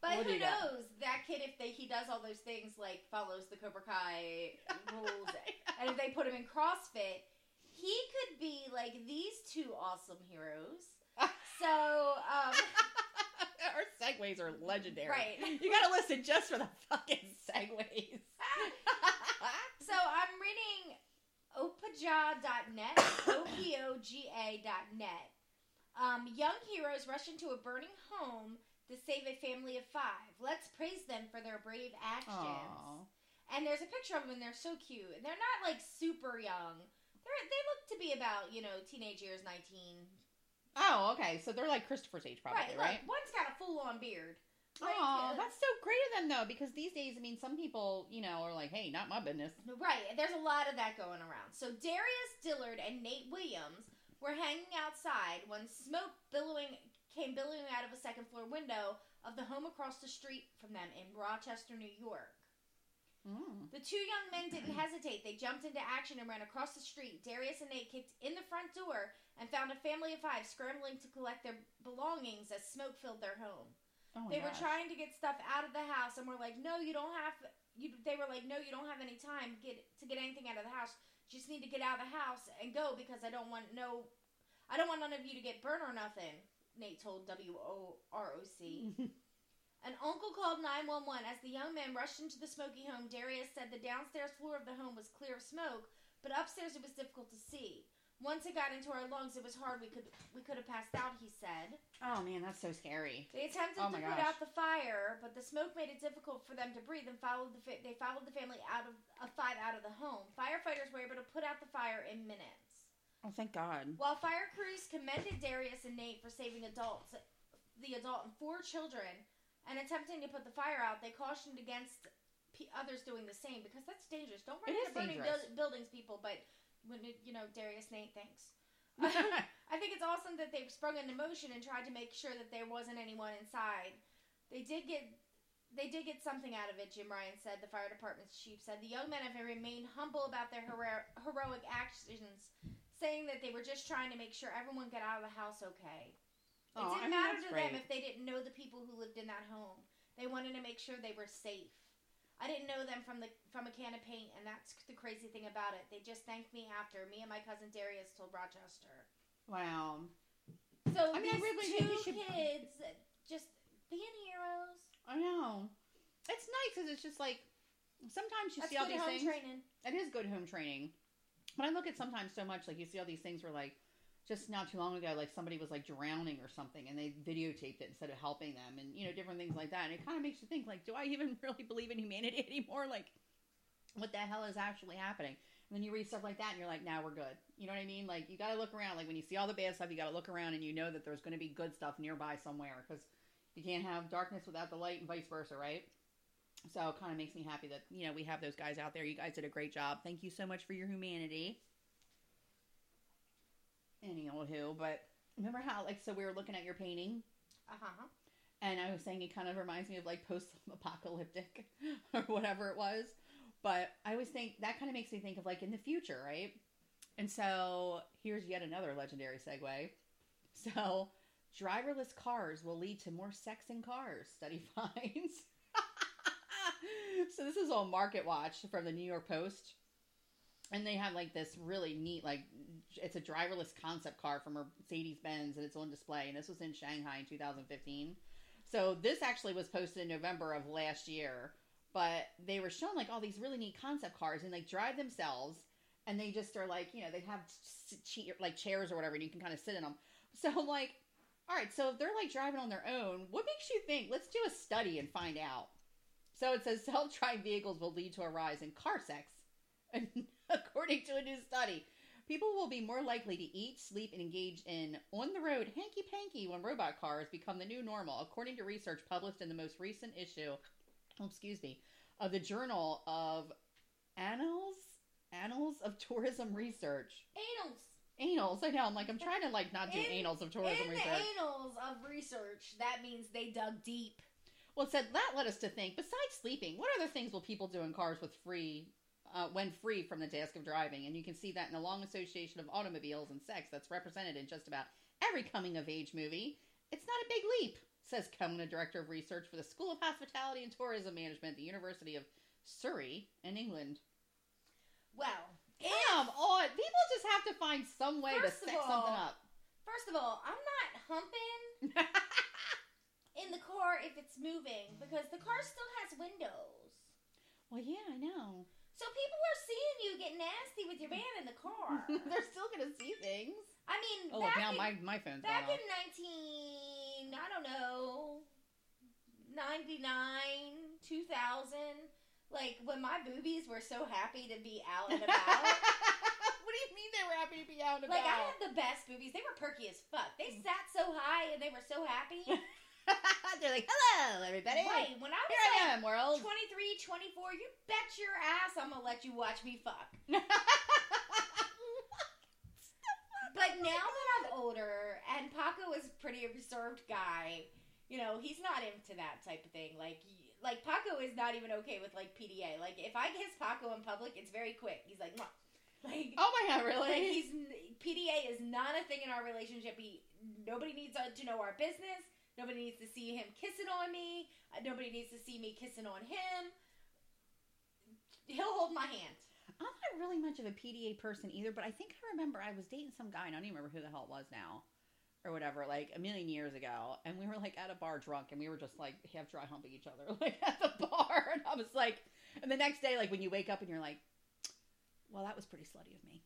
But who knows? That kid, if they he does all those things, like follows the Cobra Kai rules, and if they put him in CrossFit, he could be like these two awesome heroes. So, um, Our segues are legendary. right. You gotta listen just for the fucking segues. So I'm reading opaja.net, O-P-O-G-A.net. Um, young heroes rush into a burning home to save a family of five. Let's praise them for their brave actions. Aw. And there's a picture of them, and they're so cute. And they're not like super young. They're they look to be about you know teenage years, nineteen. Oh, okay. So they're like Christopher's age, probably, right? Look, one's got a full on beard. Like, Oh, uh, that's so great of them, though, because these days, I mean, some people, you know, are like, "Hey, not my business." Right, there's a lot of that going around. So Darius Dillard and Nate Williams were hanging outside when smoke billowing came billowing out of a second floor window of the home across the street from them in Rochester, New York. Mm. The two young men didn't hesitate. They jumped into action and ran across the street. Darius and Nate kicked in the front door and found a family of five scrambling to collect their belongings as smoke filled their home. Oh they were trying to get stuff out of the house and were like, "No, you don't have." You, they were like, "No, you don't have any time get to get anything out of the house. You just need to get out of the house and go because I don't want no, I don't want none of you to get burnt or nothing." Nate told W O R O C. An uncle called 911 as the young man rushed into the smoky home. Darius said the downstairs floor of the home was clear of smoke, but upstairs it was difficult to see. Once it got into our lungs, it was hard. We could we could have passed out. He said. oh man, that's so scary. They attempted Oh to my put out the fire, but the smoke made it difficult for them to breathe and followed the fa- they followed the family out of of five out of the home. Firefighters were able to put out the fire in minutes. Oh, thank God. While fire crews commended Darius and Nate for saving adults, the adult and four children, and attempting to put the fire out, they cautioned against p- others doing the same because that's dangerous. Don't run It into burning buildings, people. But when it, you know Darius, Nate, thanks. I think it's awesome that they've sprung into motion and tried to make sure that there wasn't anyone inside. They did get they did get something out of it, Jim Ryan said. The fire department's chief said the young men have remained humble about their hero- heroic actions, saying that they were just trying to make sure everyone got out of the house okay. It Oh, didn't I mean, matter to them if they didn't know the people who lived in that home. They wanted to make sure they were safe. I didn't know them from the from a can of paint, and that's the crazy thing about it. They just thanked me after. Me and my cousin Darius told Rochester. Wow. So I mean, these really two you should- kids just being heroes. I know. It's nice because it's just like sometimes you That's see all these home things. training. It is good home training. But I look at sometimes so much like you see all these things where like just not too long ago like somebody was like drowning or something and they videotaped it instead of helping them and you know different things like that. And it kind of makes you think like do I even really believe in humanity anymore? Like what the hell is actually happening? And then you read stuff like that and you're like now we're good. You know what I mean? Like you got to look around. Like when you see all the bad stuff you got to look around and you know that there's going to be good stuff nearby somewhere because you can't have darkness without the light and vice versa right so it kind of makes me happy that you know we have those guys out there. You guys did a great job. Thank you so much for your humanity. Any old who, but remember how like so we were looking at your painting Uh huh. and I was saying it kind of reminds me of like post-apocalyptic or whatever it was. But I always think that kind of makes me think of like in the future, right? And so here's yet another legendary segue. So driverless cars will lead to more sex in cars, study finds. So this is all Market Watch from the New York Post. And they have like this really neat, like it's a driverless concept car from Mercedes Benz, and it's on display. And this was in Shanghai in 2015. So this actually was posted in November of last year, but they were showing like all these really neat concept cars, and they drive themselves, and they just are like, you know, they have like chairs or whatever, and you can kind of sit in them. So I'm like, all right, so if they're like driving on their own, what makes you think? Let's do a study and find out. So it says self-driving vehicles will lead to a rise in car sex, and according to a new study. People will be more likely to eat, sleep, and engage in on the road hanky panky when robot cars become the new normal, according to research published in the most recent issue, oh, excuse me, of the Journal of Annals Annals of Tourism Research. Annals. Annals, I know. I'm like, I'm trying to like not do In- annals of tourism In research. the annals of research, that means they dug deep. Well, it said that led us to think. Besides sleeping, what other things will people do in cars with free, uh, when free from the task of driving? And you can see that in the long association of automobiles and sex that's represented in just about every coming of age movie. It's not a big leap, says Kemna, director of research for the School of Hospitality and Tourism Management at the University of Surrey in England. Well, Come on, people just have to find some way to all- something up. first of all, I'm not humping in the car if it's moving because the car still has windows. well, yeah, I know. So people are seeing you get nasty with your man in the car. They're still gonna see things. I mean, Oh, back now in, my my phone's back in 19, I don't know, 99, 2000, like when my boobies were so happy to be out and about. what do you mean they were happy to be out and about like I had the best boobies. They were perky as fuck. They sat so high and they were so happy. They're like, hello, everybody. Right. When I was Here I like am, world. 23, 24, you bet your ass I'm gonna let you watch me fuck. But now that I'm older and Paco is a pretty reserved guy, you know, he's not into that type of thing. Like, like Paco is not even okay with like PDA. Like, if I kiss Paco in public, it's very quick. He's like, Mwah. like, oh my god, like really? he's PDA is not a thing in our relationship. He nobody needs to know our business. Nobody needs to see him kissing on me. Uh, nobody needs to see me kissing on him. He'll hold my hand. I'm not really much of a PDA person either, but I think I remember I was dating some guy, and I don't even remember who the hell it was now, or whatever, like a million years ago, and we were like at a bar drunk, and we were just like half dry humping each other, like at the bar, and I was like, and the next day, like when you wake up and you're like, well, that was pretty slutty of me.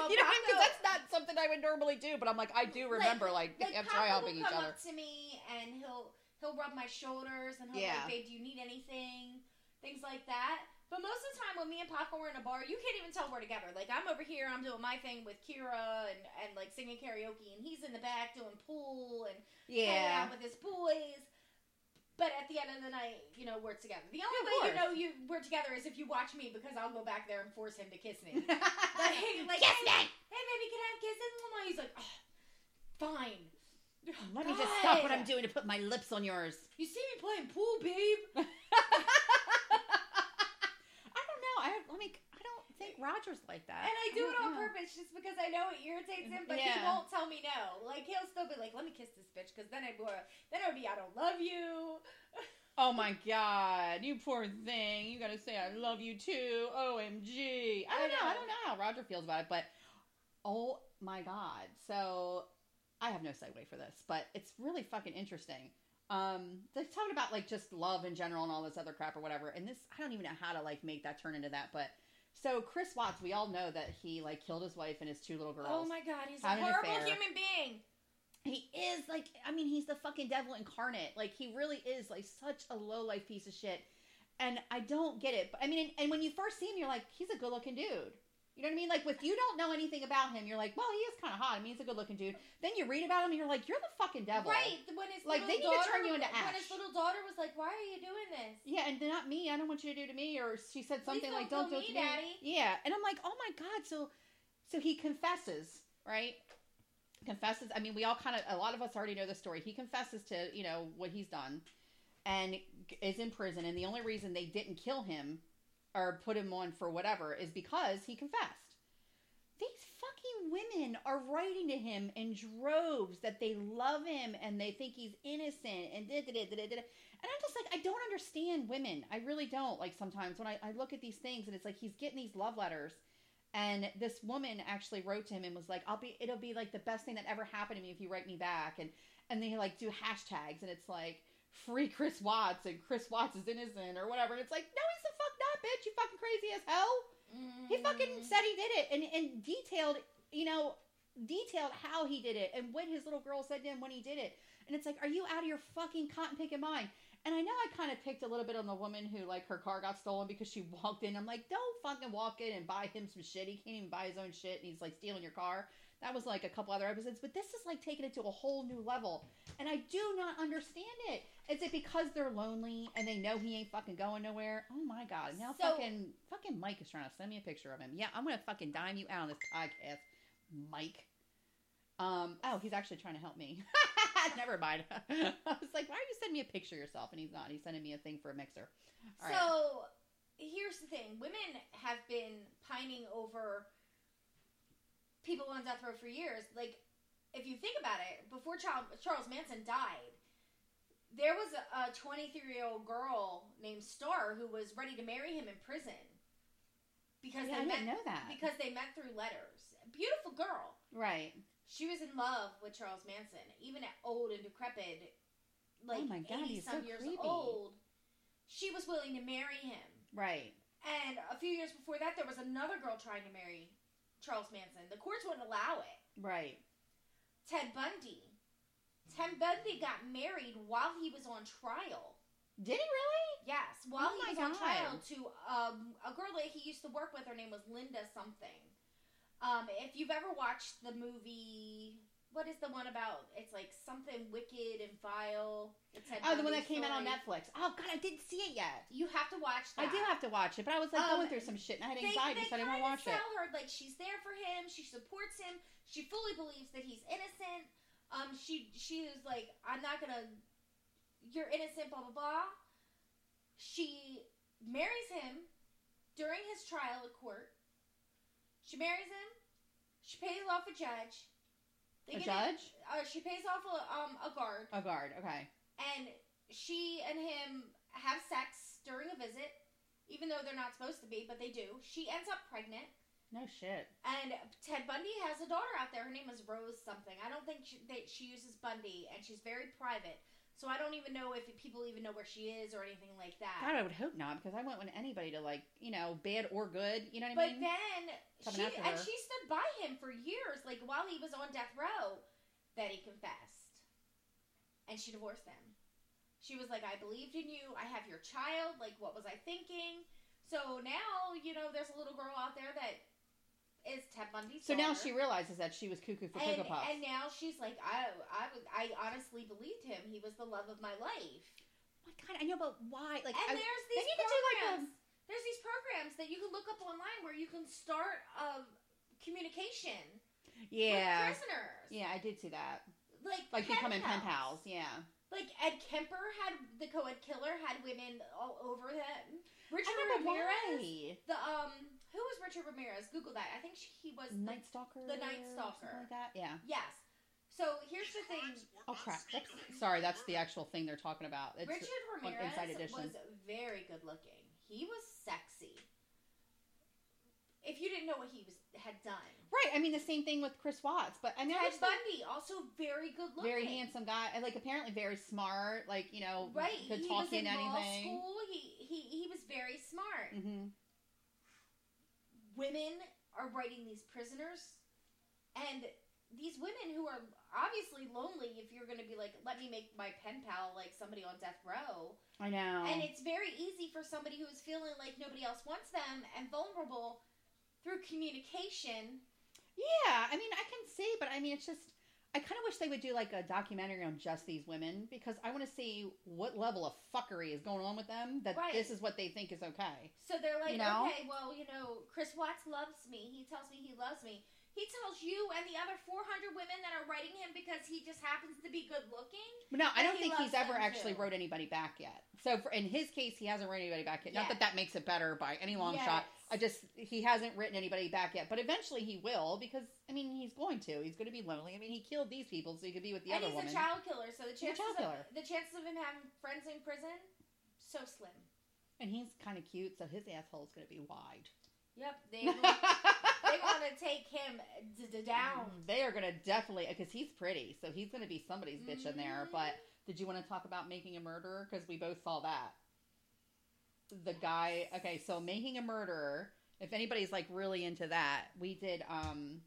Well, you know, because that's not something I would normally do, but I'm like, I do remember like, like dry will humping each other. up to me and he'll he'll rub my shoulders and he'll Yeah. like, babe, do you need anything? Things like that. But most of the time when me and Paco were in a bar, you can't even tell we're together. Like I'm over here, I'm doing my thing with Kira and, and like singing karaoke, and he's in the back doing pool and hanging Yeah. out with his boys. But at the end of the night, you know, we're together. The only way you know you we're together is if you watch me because I'll go back there and force him to kiss me. like, like Kiss hey, me! hey, baby, can I have kisses? He's like, oh, fine. Let me just stop what I'm doing to put my lips on yours. You see me playing pool, babe? I don't know. I let me. I don't think Roger's like that. And I do it on know. purpose just because I know it irritates him, but he won't tell me no. Like he'll still be like, "Let me kiss this bitch," because then I then I would be, "I don't love you." Oh my god, you poor thing. You gotta say I love you too. OMG. I I don't know. I don't know how Roger feels about it, but oh my god. So I have no segue for this, but it's really fucking interesting. Um, they're talking about like just love in general and all this other crap or whatever. And this, I don't even know how to like make that turn into that, but so Chris Watts, we all know that he like killed his wife and his two little girls. Oh my god, he's a horrible human being. He is like, I mean, he's the fucking devil incarnate. Like, he really is like such a low life piece of shit. And I don't get it. But I mean, and, and when you first see him, you're like, he's a good looking dude. You know what I mean? Like, if you don't know anything about him, you're like, well, he is kind of hot. I mean, he's a good looking dude. Then you read about him, and you're like, you're the fucking devil. Right? When his Like, they need to turn you into When his little daughter was like, "Why are you doing this?" Yeah, and not me. I don't want you to do to me. Or she said something don't like, "Don't do it to me." Daddy. Yeah, and I'm like, "Oh my god!" So, so he confesses, right? Confesses. I mean, we all kind of, a lot of us already know the story. He confesses to, you know, what he's done, and is in prison. And the only reason they didn't kill him or put him on for whatever is because he confessed. These fucking women are writing to him in droves that they love him and they think he's innocent and da da da. da. And I'm just like, I don't understand women. I really don't. Like sometimes when I, I look at these things and it's like he's getting these love letters. And this woman actually wrote to him and was like, "I'll be. It'll be like the best thing that ever happened to me if you write me back." And and they like do hashtags and it's like free Chris Watts and Chris Watts is innocent or whatever. And it's like, no, he's bitch. You fucking crazy as hell. He fucking Mm. said he did it and and detailed, you know, detailed how he did it and what his little girl said to him when he did it. And it's like, are you out of your fucking cotton picking mind? And I know I kind of picked a little bit on the woman who like her car got stolen because she walked in. I'm like, don't fucking walk in and buy him some shit. He can't even buy his own shit, and he's like stealing your car. That was like a couple other episodes, but this is like taking it to a whole new level. And I do not understand it. Is it because they're lonely and they know he ain't fucking going nowhere? Oh my god! Now So- fucking fucking Mike is trying to send me a picture of him. Yeah, I'm gonna fucking dime you out on this podcast, Mike. Um. Oh, he's actually trying to help me. Never mind. I was like, why are you sending me a picture of yourself? And he's not. He's sending me a thing for a mixer. All right. so here's the thing: women have been pining over people on death row for years. Like, if you think about it, before Charles, Manson died, there was a 23 year old girl named Star who was ready to marry him in prison because yeah, I they met didn't know that. because they met through letters. Beautiful girl. right. She was in love with Charles Manson, even at old and decrepit, like Oh my God, 80 he's some so years creepy. old. She was willing to marry him. Right. And a few years before that, there was another girl trying to marry Charles Manson. The courts wouldn't allow it. Right. Ted Bundy. Ted Bundy got married while he was on trial. Did he really? Yes, while Oh he was on trial to um, a girl that he used to work with. Her name was Linda something. Um, if you've ever watched the movie, what is the one about? It's like something wicked and vile. Oh, the one that came out on. Netflix. Oh God, I didn't see it yet. You have to watch that. I do have to watch it, but I was like Um, going through some shit and I had anxiety, they so I didn't want to watch it. sell her like she's there for him. She supports him. She fully believes that he's innocent. Um, she she was like, I'm not gonna. You're innocent. Blah blah blah. She marries him during his trial at court. She marries him. She pays off a judge. They A judge? uh, she pays off a um a guard, A guard. Okay. and she and him have sex during a visit, even though they're not supposed to be, but they do. She ends up pregnant. No shit. And Ted Bundy has a daughter out there. Her name is Rose something. I don't think she, that she uses Bundy, and she's very private. So I don't even know if people even know where she is or anything like that. God, I would hope not, because I wouldn't want anybody to like, you know, bad or good. You know what But I mean? But then Coming she after and her. she stood by him for years, like while he was on death row, that he confessed, and she divorced him. She was like, "I believed in you. I have your child. Like, what was I thinking?" So now, you know, there's a little girl out there that is Ted Bundy's so now daughter. she realizes that she was cuckoo for and, Cocoa Puffs. and now she's like, I, I, was- I honestly believed him. He was the love of my life. my God, I know, but why? Like, and I, there's these need to do like a. programs. there's these programs that you can look up online where you can start a communication Yeah. with prisoners. Yeah, I did see that. Like Like pen becoming pen pals. Yeah. Like Ed Kemper had the co-ed killer had women all over him. Richard I know, but Ramirez. why? The um, who was Richard Ramirez? Google that. I think she, he was. the- Night Stalker. the Night Stalker. something like that. Yeah. yes. So here's the thing. Oh crap! That's, sorry, that's the actual thing they're talking about. It's, Richard Ramirez Inside Edition. was very good looking. He was sexy. If you didn't know what he was had done, right. I mean, the same thing with Chris Watts, but I mean, I Ted Bundy also very good looking. very handsome guy, and like apparently very smart. Like you know, Right, could he talk was in into law anything. school. He he he was very smart. hmm Women are writing these prisoners, and these women who are obviously lonely. If you're going to be like, let me make my pen pal like somebody on death row, I know. and it's very easy for somebody who is feeling like nobody else wants them and vulnerable through communication. Yeah, I mean, I can see, but I mean, it's just. I kind of wish they would do like a documentary on just these women because I want to see what level of fuckery is going on with them that Right. this is what they think is okay. So they're like, You know? okay, well, you know, Chris Watts loves me. He tells me he loves me. He tells you and the other 400 women that are writing him because he just happens to be good looking. No, I don't think he's ever actually too. wrote anybody back yet. So for, in his case, he hasn't written anybody back yet. Not Yes. that that makes it better by any long shot. I just he hasn't written anybody back yet, but eventually he will because I mean he's going to. He's going to be lonely. I mean he killed these people so he could be with the and other he's a child killer, so the chances child of, killer. the chances of him having friends in prison so slim. and he's kind of cute, so his asshole's going to be wide. Yep, they they want to take him d- d- down. They are going to definitely because he's pretty, so he's going to be somebody's bitch in there. Mhm. But did you want to talk about making a murderer? Because we both saw that. The guy. Okay, so making a murderer. If anybody's like really into that, we did. um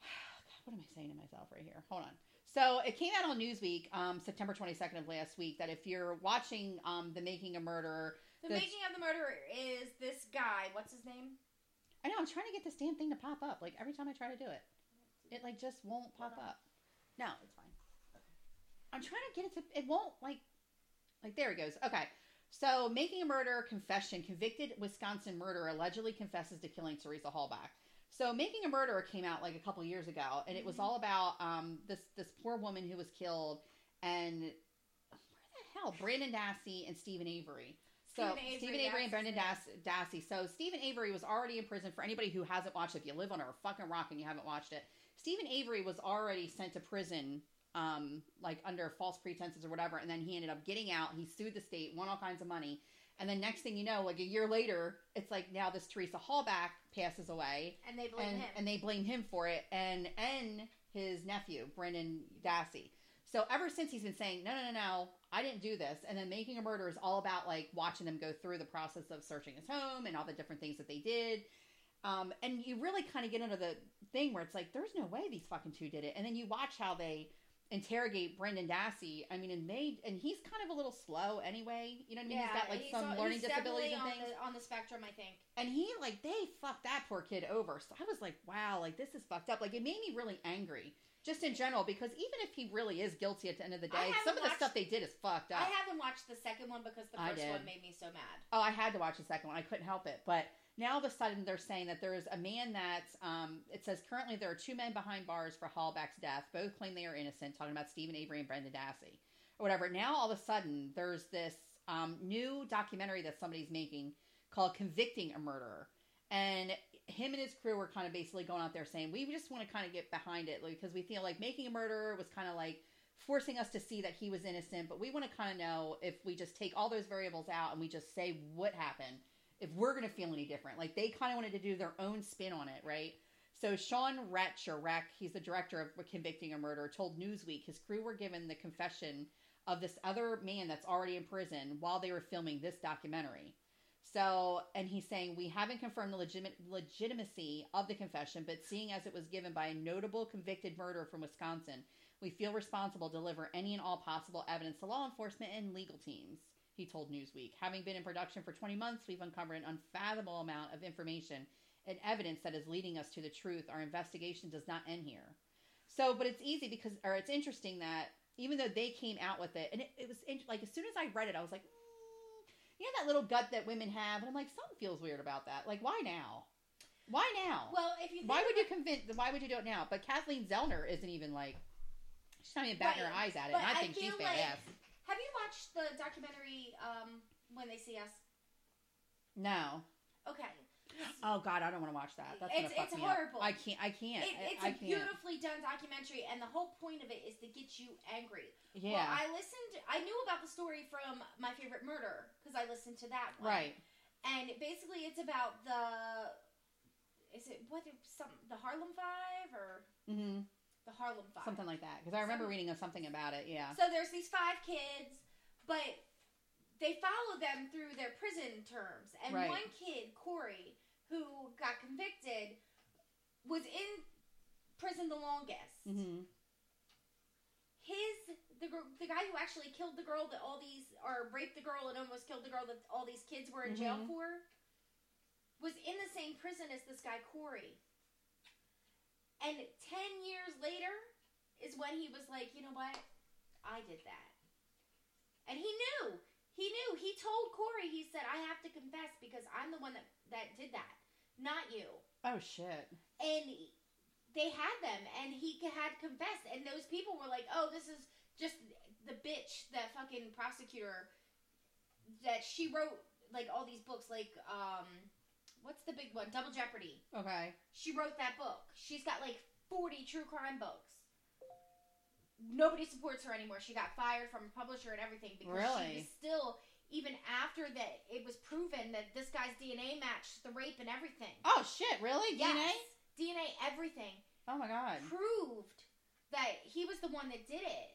God, what am I saying to myself right here? Hold on. So it came out on Newsweek, um, September 22nd of last week, that if you're watching um, the Making a Murderer, The That's- making of the murderer is this guy. What's his name? I know I'm trying to get this damn thing to pop up. Like every time I try to do it, it like just won't pop up. No, it's fine. I'm trying to get it to. It won't like. Like there it goes. Okay. So, making a murder confession. Convicted Wisconsin murderer allegedly confesses to killing Teresa Halbach. So, making a murderer came out like a couple years ago, and it was Mhm. all about um this this poor woman who was killed, and where the hell Brendan Dassey and Steven Avery. So Steven Avery, Steven Avery and Brendan Dass- Dassey. So Steven Avery was already in prison. For anybody who hasn't watched, it, if you live under a fucking rock and you haven't watched it, Steven Avery was already sent to prison, um, like under false pretenses or whatever, and then he ended up getting out. He sued the state, won all kinds of money, and then next thing you know, like a year later, it's like now this Teresa Halbach passes away, And they blame and him. and they blame him for it, and and his nephew Brendan Dassey. So ever since he's been saying no, no, no, no, I didn't do this, and then making a murder is all about like watching them go through the process of searching his home and all the different things that they did. Um, and you really kind of get into the thing where it's like, there's no way these fucking two did it. And then you watch how they interrogate Brendan Dassey. I mean, and they and he's kind of a little slow anyway. You know what I mean? he's got like some on- learning disabilities and on The, on the spectrum, I think. and he like they fucked that poor kid over so i was like wow like this is fucked up like it made me really angry just in general because even if he really is guilty at the end of the day some of the watched- stuff they did is fucked up. I haven't watched the second one because the first one made me so mad. oh i had to watch the second one. I couldn't help it. But now all of a sudden they're saying that there's a man that's um, it says currently there are two men behind bars for Halbach's death. Both claim they are innocent talking about steven avery and brendan dassey or whatever. Now all of a sudden there's this um, new documentary that somebody's making called convicting a murderer. And him and his crew were kind of basically going out there saying we just want to kind of get behind it because we feel like making a murderer was kind of like forcing us to see that he was innocent but we want to kind of know if we just take all those variables out and we just say what happened if we're going to feel any different like they kind of wanted to do their own spin on it right? So Shawn Rech or Rech, he's the director of convicting a murder told newsweek his crew were given the confession of this other man that's already in prison while they were filming this documentary so, and he's saying we haven't confirmed the legitimacy of the confession, but seeing as it was given by a notable convicted murderer from Wisconsin, we feel responsible to deliver any and all possible evidence to law enforcement and legal teams. He told Newsweek, having been in production for 20 months, we've uncovered an unfathomable amount of information and evidence that is leading us to the truth. Our investigation does not end here. So, but it's easy because, or it's interesting that even though they came out with it, and it, it was int- like as soon as I read it, I was like, you know that little gut that women have, and I'm like, something feels weird about that. Like, why now? Why now? Well, if you think why would you convince? Why would you do it now? But Kathleen Zellner isn't even like she's not even batting her eyes at it, but and I I think she's like- badass. Have you watched the documentary um, When They See Us? No. Okay. Oh God, I don't want to watch that. That's It's- it's horrible. Up. I can't. I can't. It, I- it's I a can't. beautifully done documentary, and the whole point of it is to get you angry. Yeah. Well, I listened. I knew about the story from My Favorite Murder because I listened to that one. right. And basically, it's about the. Is it what some the Harlem Five or hmm the Harlem Five? Something like that. Because I remember reading something about it. Yeah. So there's these five kids, but they follow them through their prison terms. And Right. one kid, Korey, who got convicted, was in prison the longest. hmm His the the guy who actually killed the girl that all these or raped the girl and almost killed the girl that all these kids were in jail Mhm. for was in the same prison as this guy Korey. And 10 years later is when he was like, "You know what? I did that." And he knew. He knew. He told Korey, he said, "I have to confess because I'm the one that that did that, not you." Oh shit. and they had them and he had confessed and those people were like oh this is just the bitch that fucking prosecutor that she wrote like all these books like um what's the big one double jeopardy Okay. she wrote that book she's got like 40 true crime books nobody supports her anymore she got fired from a publisher and everything because she was still even after that it was proven that this guy's dna matched the rape and everything Oh shit. Really? Yes. DNA? DNA, everything Oh my god. proved that he was the one that did it.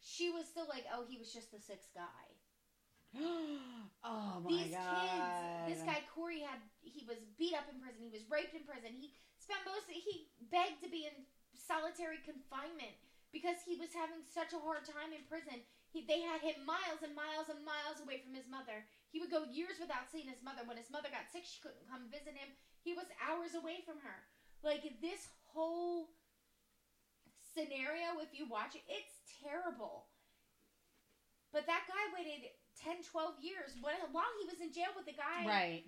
She was still like, oh, he was just the sixth guy. oh my god. These god. kids, this guy Korey had, he was beat up in prison. He was raped in prison. He spent most, he begged to be in solitary confinement because he was having such a hard time in prison. He, they had him miles and miles and miles away from his mother. He would go years without seeing his mother. When his mother got sick, she couldn't come visit him. He was hours away from her. Like this whole scenario, if you watch it, it's terrible. But that guy waited 10, 12 years while he was in jail with the guy Right.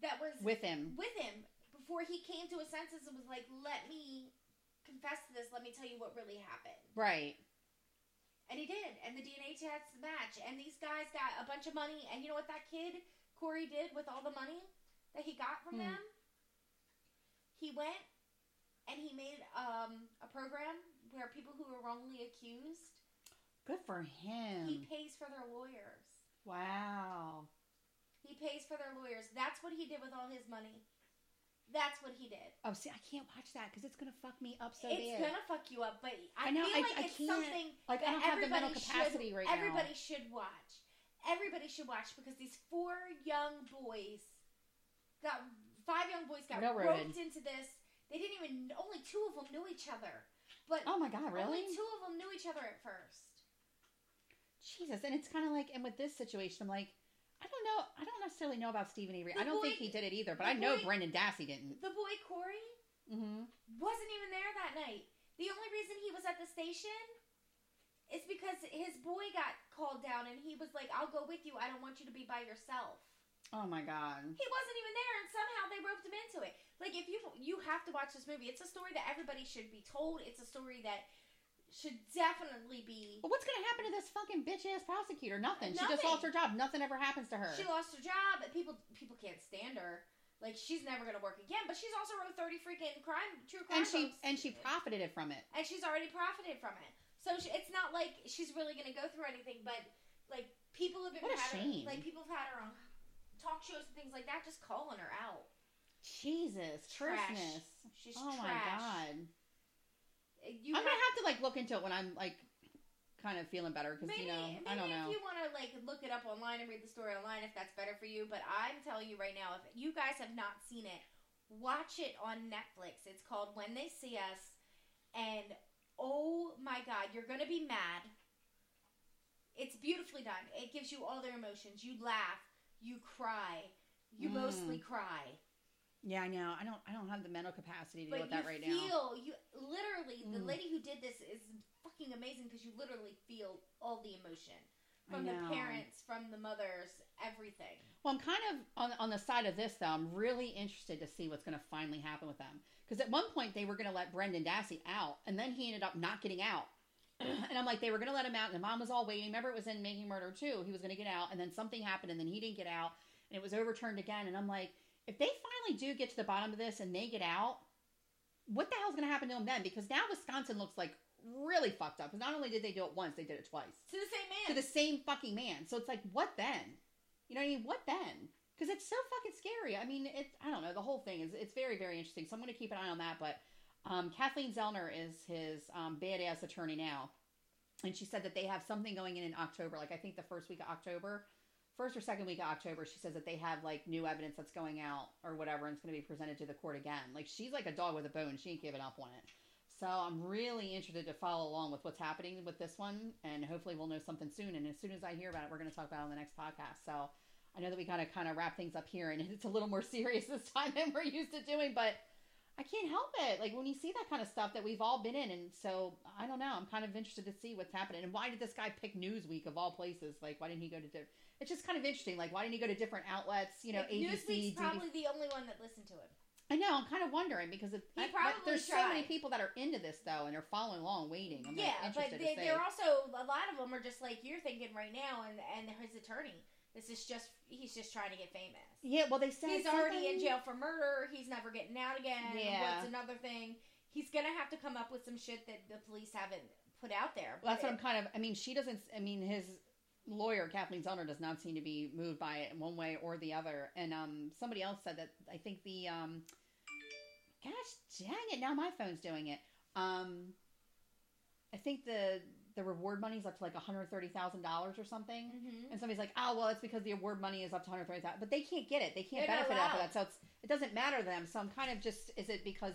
that was With him. with him before he came to his senses and was like, let me confess to this. Let me tell you what really happened. Right. And he did. And the DNA tests match. And these guys got a bunch of money. And you know what that kid, Korey, did with all the money that he got from Hmm. them? He went and he made um, a program where people who were wrongly accused, Good for him. he pays for their lawyers. wow. He pays for their lawyers. That's what he did with all his money. That's what he did. Oh, see, I can't watch that because it's gonna fuck me up so it's bad. It's gonna fuck you up, but I, I know, feel I- like I it's can't- something like I don't have the mental capacity should, right now. Everybody should watch. Everybody should watch because these four young boys got five young boys got roped into this. They didn't even only two of them knew each other, but Oh my god, really? only two of them knew each other at first. Jesus, and it's kind of like, and with this situation, I'm like, I don't know, I don't necessarily know about Steven Avery. The I don't boy- think he did it either, but I know boy- Brendan Dassey didn't. The boy Korey Mm-hmm. wasn't even there that night. The only reason he was at the station is because his boy got called down and he was like, I'll go with you. I don't want you to be by yourself. Oh my god. He wasn't even there and somehow they roped him into it. Like if you you have to watch this movie. It's a story that everybody should be told. It's a story that should definitely be Well, what's gonna happen to this fucking bitch ass prosecutor? Nothing. She just lost her job. Nothing ever happens to her. She lost her job. People people can't stand her. Like she's never gonna work again. But she's also wrote thirty freaking crime true crime and she books. and she profited it from it. and she's already profited from it. So she, it's not like she's really gonna go through anything. But like people have been What a shame. her like people have had her on talk shows and things like that, just calling her out. Jesus, Trash. Christmas. She's Oh my god. You I'm have- gonna have to like look into it when I'm like kind of feeling better because you know I don't know. if you want to like look it up online and read the story online, if that's better for you. But I'm telling you right now, if you guys have not seen it, watch it on Netflix. It's called When They See Us, and oh my god, you're gonna be mad. It's beautifully done. It gives you all their emotions. You laugh, you cry, you Mm. mostly cry. Yeah, I know. I don't. I don't have the mental capacity to deal with that right now. feel you literally the Mm. lady who did this is fucking amazing because you literally feel all the emotion from the parents, from the mothers, everything. Well, I'm kind of on on the side of this though. I'm really interested to see what's going to finally happen with them because at one point they were going to let Brendan Dassey out, and then he ended up not getting out. and I'm like, they were going to let him out, and the mom was all waiting. Remember, it was in Making Murder too. He was going to get out, and then something happened, and then he didn't get out, and it was overturned again. And I'm like, if they finally do get to the bottom of this and they get out, what the hell's going to happen to them then? Because now Wisconsin looks like really fucked up. Because not only did they do it once, they did it twice To the same man. to the same fucking man. So it's like, what then? You know what I mean? What then? Because it's so fucking scary. I mean, it's I don't know. The whole thing is it's very very interesting. So I'm going to keep an eye on that. But um, Kathleen Zellner is his um, badass attorney now, and she said that they have something going in in October. Like I think the first week of October, first or second week of October. She says that they have like new evidence that's going out or whatever, and it's going to be presented to the court again. Like she's like a dog with a bone. She ain't giving up on it. So I'm really interested to follow along with what's happening with this one, and hopefully we'll know something soon. And as soon as I hear about it, we're going to talk about it on the next podcast. So I know that we got to kind of wrap things up here, and it's a little more serious this time than we're used to doing, but I can't help it. Like when you see that kind of stuff that we've all been in, and so I don't know. I'm kind of interested to see what's happening. And why did this guy pick Newsweek of all places? Like why didn't he go to? different? it's just kind of interesting. Like why didn't he go to different outlets? You know, Like, Newsweek's ABC, probably the only one that listened to him. I know. I'm kind of wondering because it, I- there's so many people that are into this though, and they're following along, waiting. I'm yeah, like, but they, to see. they're also a lot of them are just like you're thinking right now, and and his attorney. This is just he's just trying to get famous. yeah, well, they said He's already in jail for murder. He's never getting out again. Yeah. What's another thing? He's gonna have to come up with some shit that the police haven't put out there. Well, that's what I'm kind of. I mean, she doesn't. I mean, his lawyer Kathleen Zellner does not seem to be moved by it in one way or the other. And um, somebody else said that. I think the um, gosh dang it! Now my phone's doing it. Um, I think the the reward money is up to like one hundred thirty thousand dollars or something. Mhm. And somebody's like, "Oh, well, it's because the award money is up to one hundred thirty thousand, but they can't get it. They can't They're benefit off of that. So it's, it doesn't matter to them. So I'm kind of just, is it because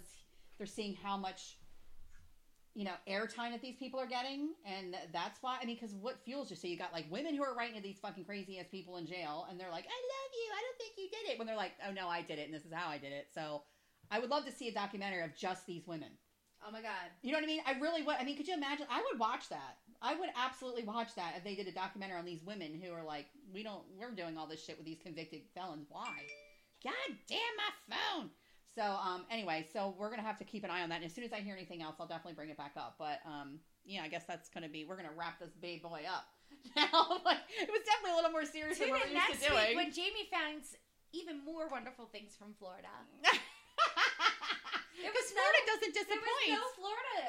they're seeing how much, you know, airtime that these people are getting, and that's why? I mean, because what fuels you? So you got like women who are writing to these fucking crazy ass people in jail, and they're like, "I love you. I don't think you did it." When they're like, "Oh no, I did it, and this is how I did it." So I would love to see a documentary of just these women. Oh my god. You know what I mean? I really would. I mean, could you imagine? I would watch that. I would absolutely watch that if they did a documentary on these women who are like, we don't, we're doing all this shit with these convicted felons. Why? God damn my phone. So, um, anyway, so we're gonna have to keep an eye on that. And as soon as I hear anything else, I'll definitely bring it back up. But, um, yeah, I guess that's gonna be. We're gonna wrap this baby boy up. Now, like, it was definitely a little more serious than what we're used next to doing. week when Jamie finds even more wonderful things from Florida. There Because was Florida no- doesn't There disappoint. was no Florida.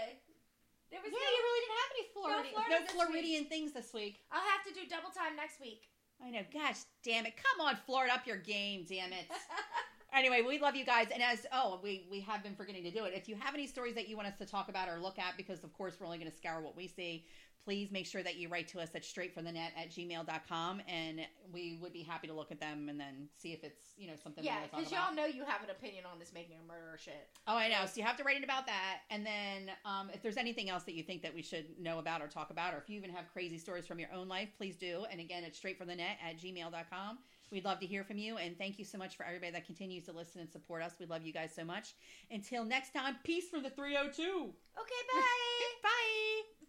There was yeah, no. you really didn't have any Florida. Florida no Floridian things this week. I'll have to do double time next week. I know. Gosh, damn it! Come on, Florida, up your game, damn it. anyway, we love you guys, and as oh, we we have been forgetting to do it. If you have any stories that you want us to talk about or look at, because of course we're only going to scour what we see. Please make sure that you write to us at straightfromthenet at gmail.com and we would be happy to look at them and then see if it's, you know, something yeah, we want to because y'all know you have an opinion on this making a murderer shit. Oh, I know. So you have to write in about that. And then um, if there's anything else that you think that we should know about or talk about, or if you even have crazy stories from your own life, please do. And again, it's straight from the net at gmail.com. We'd love to hear from you. And thank you so much for everybody that continues to listen and support us. We love you guys so much. Until next time, peace from the 302. Okay, bye. bye.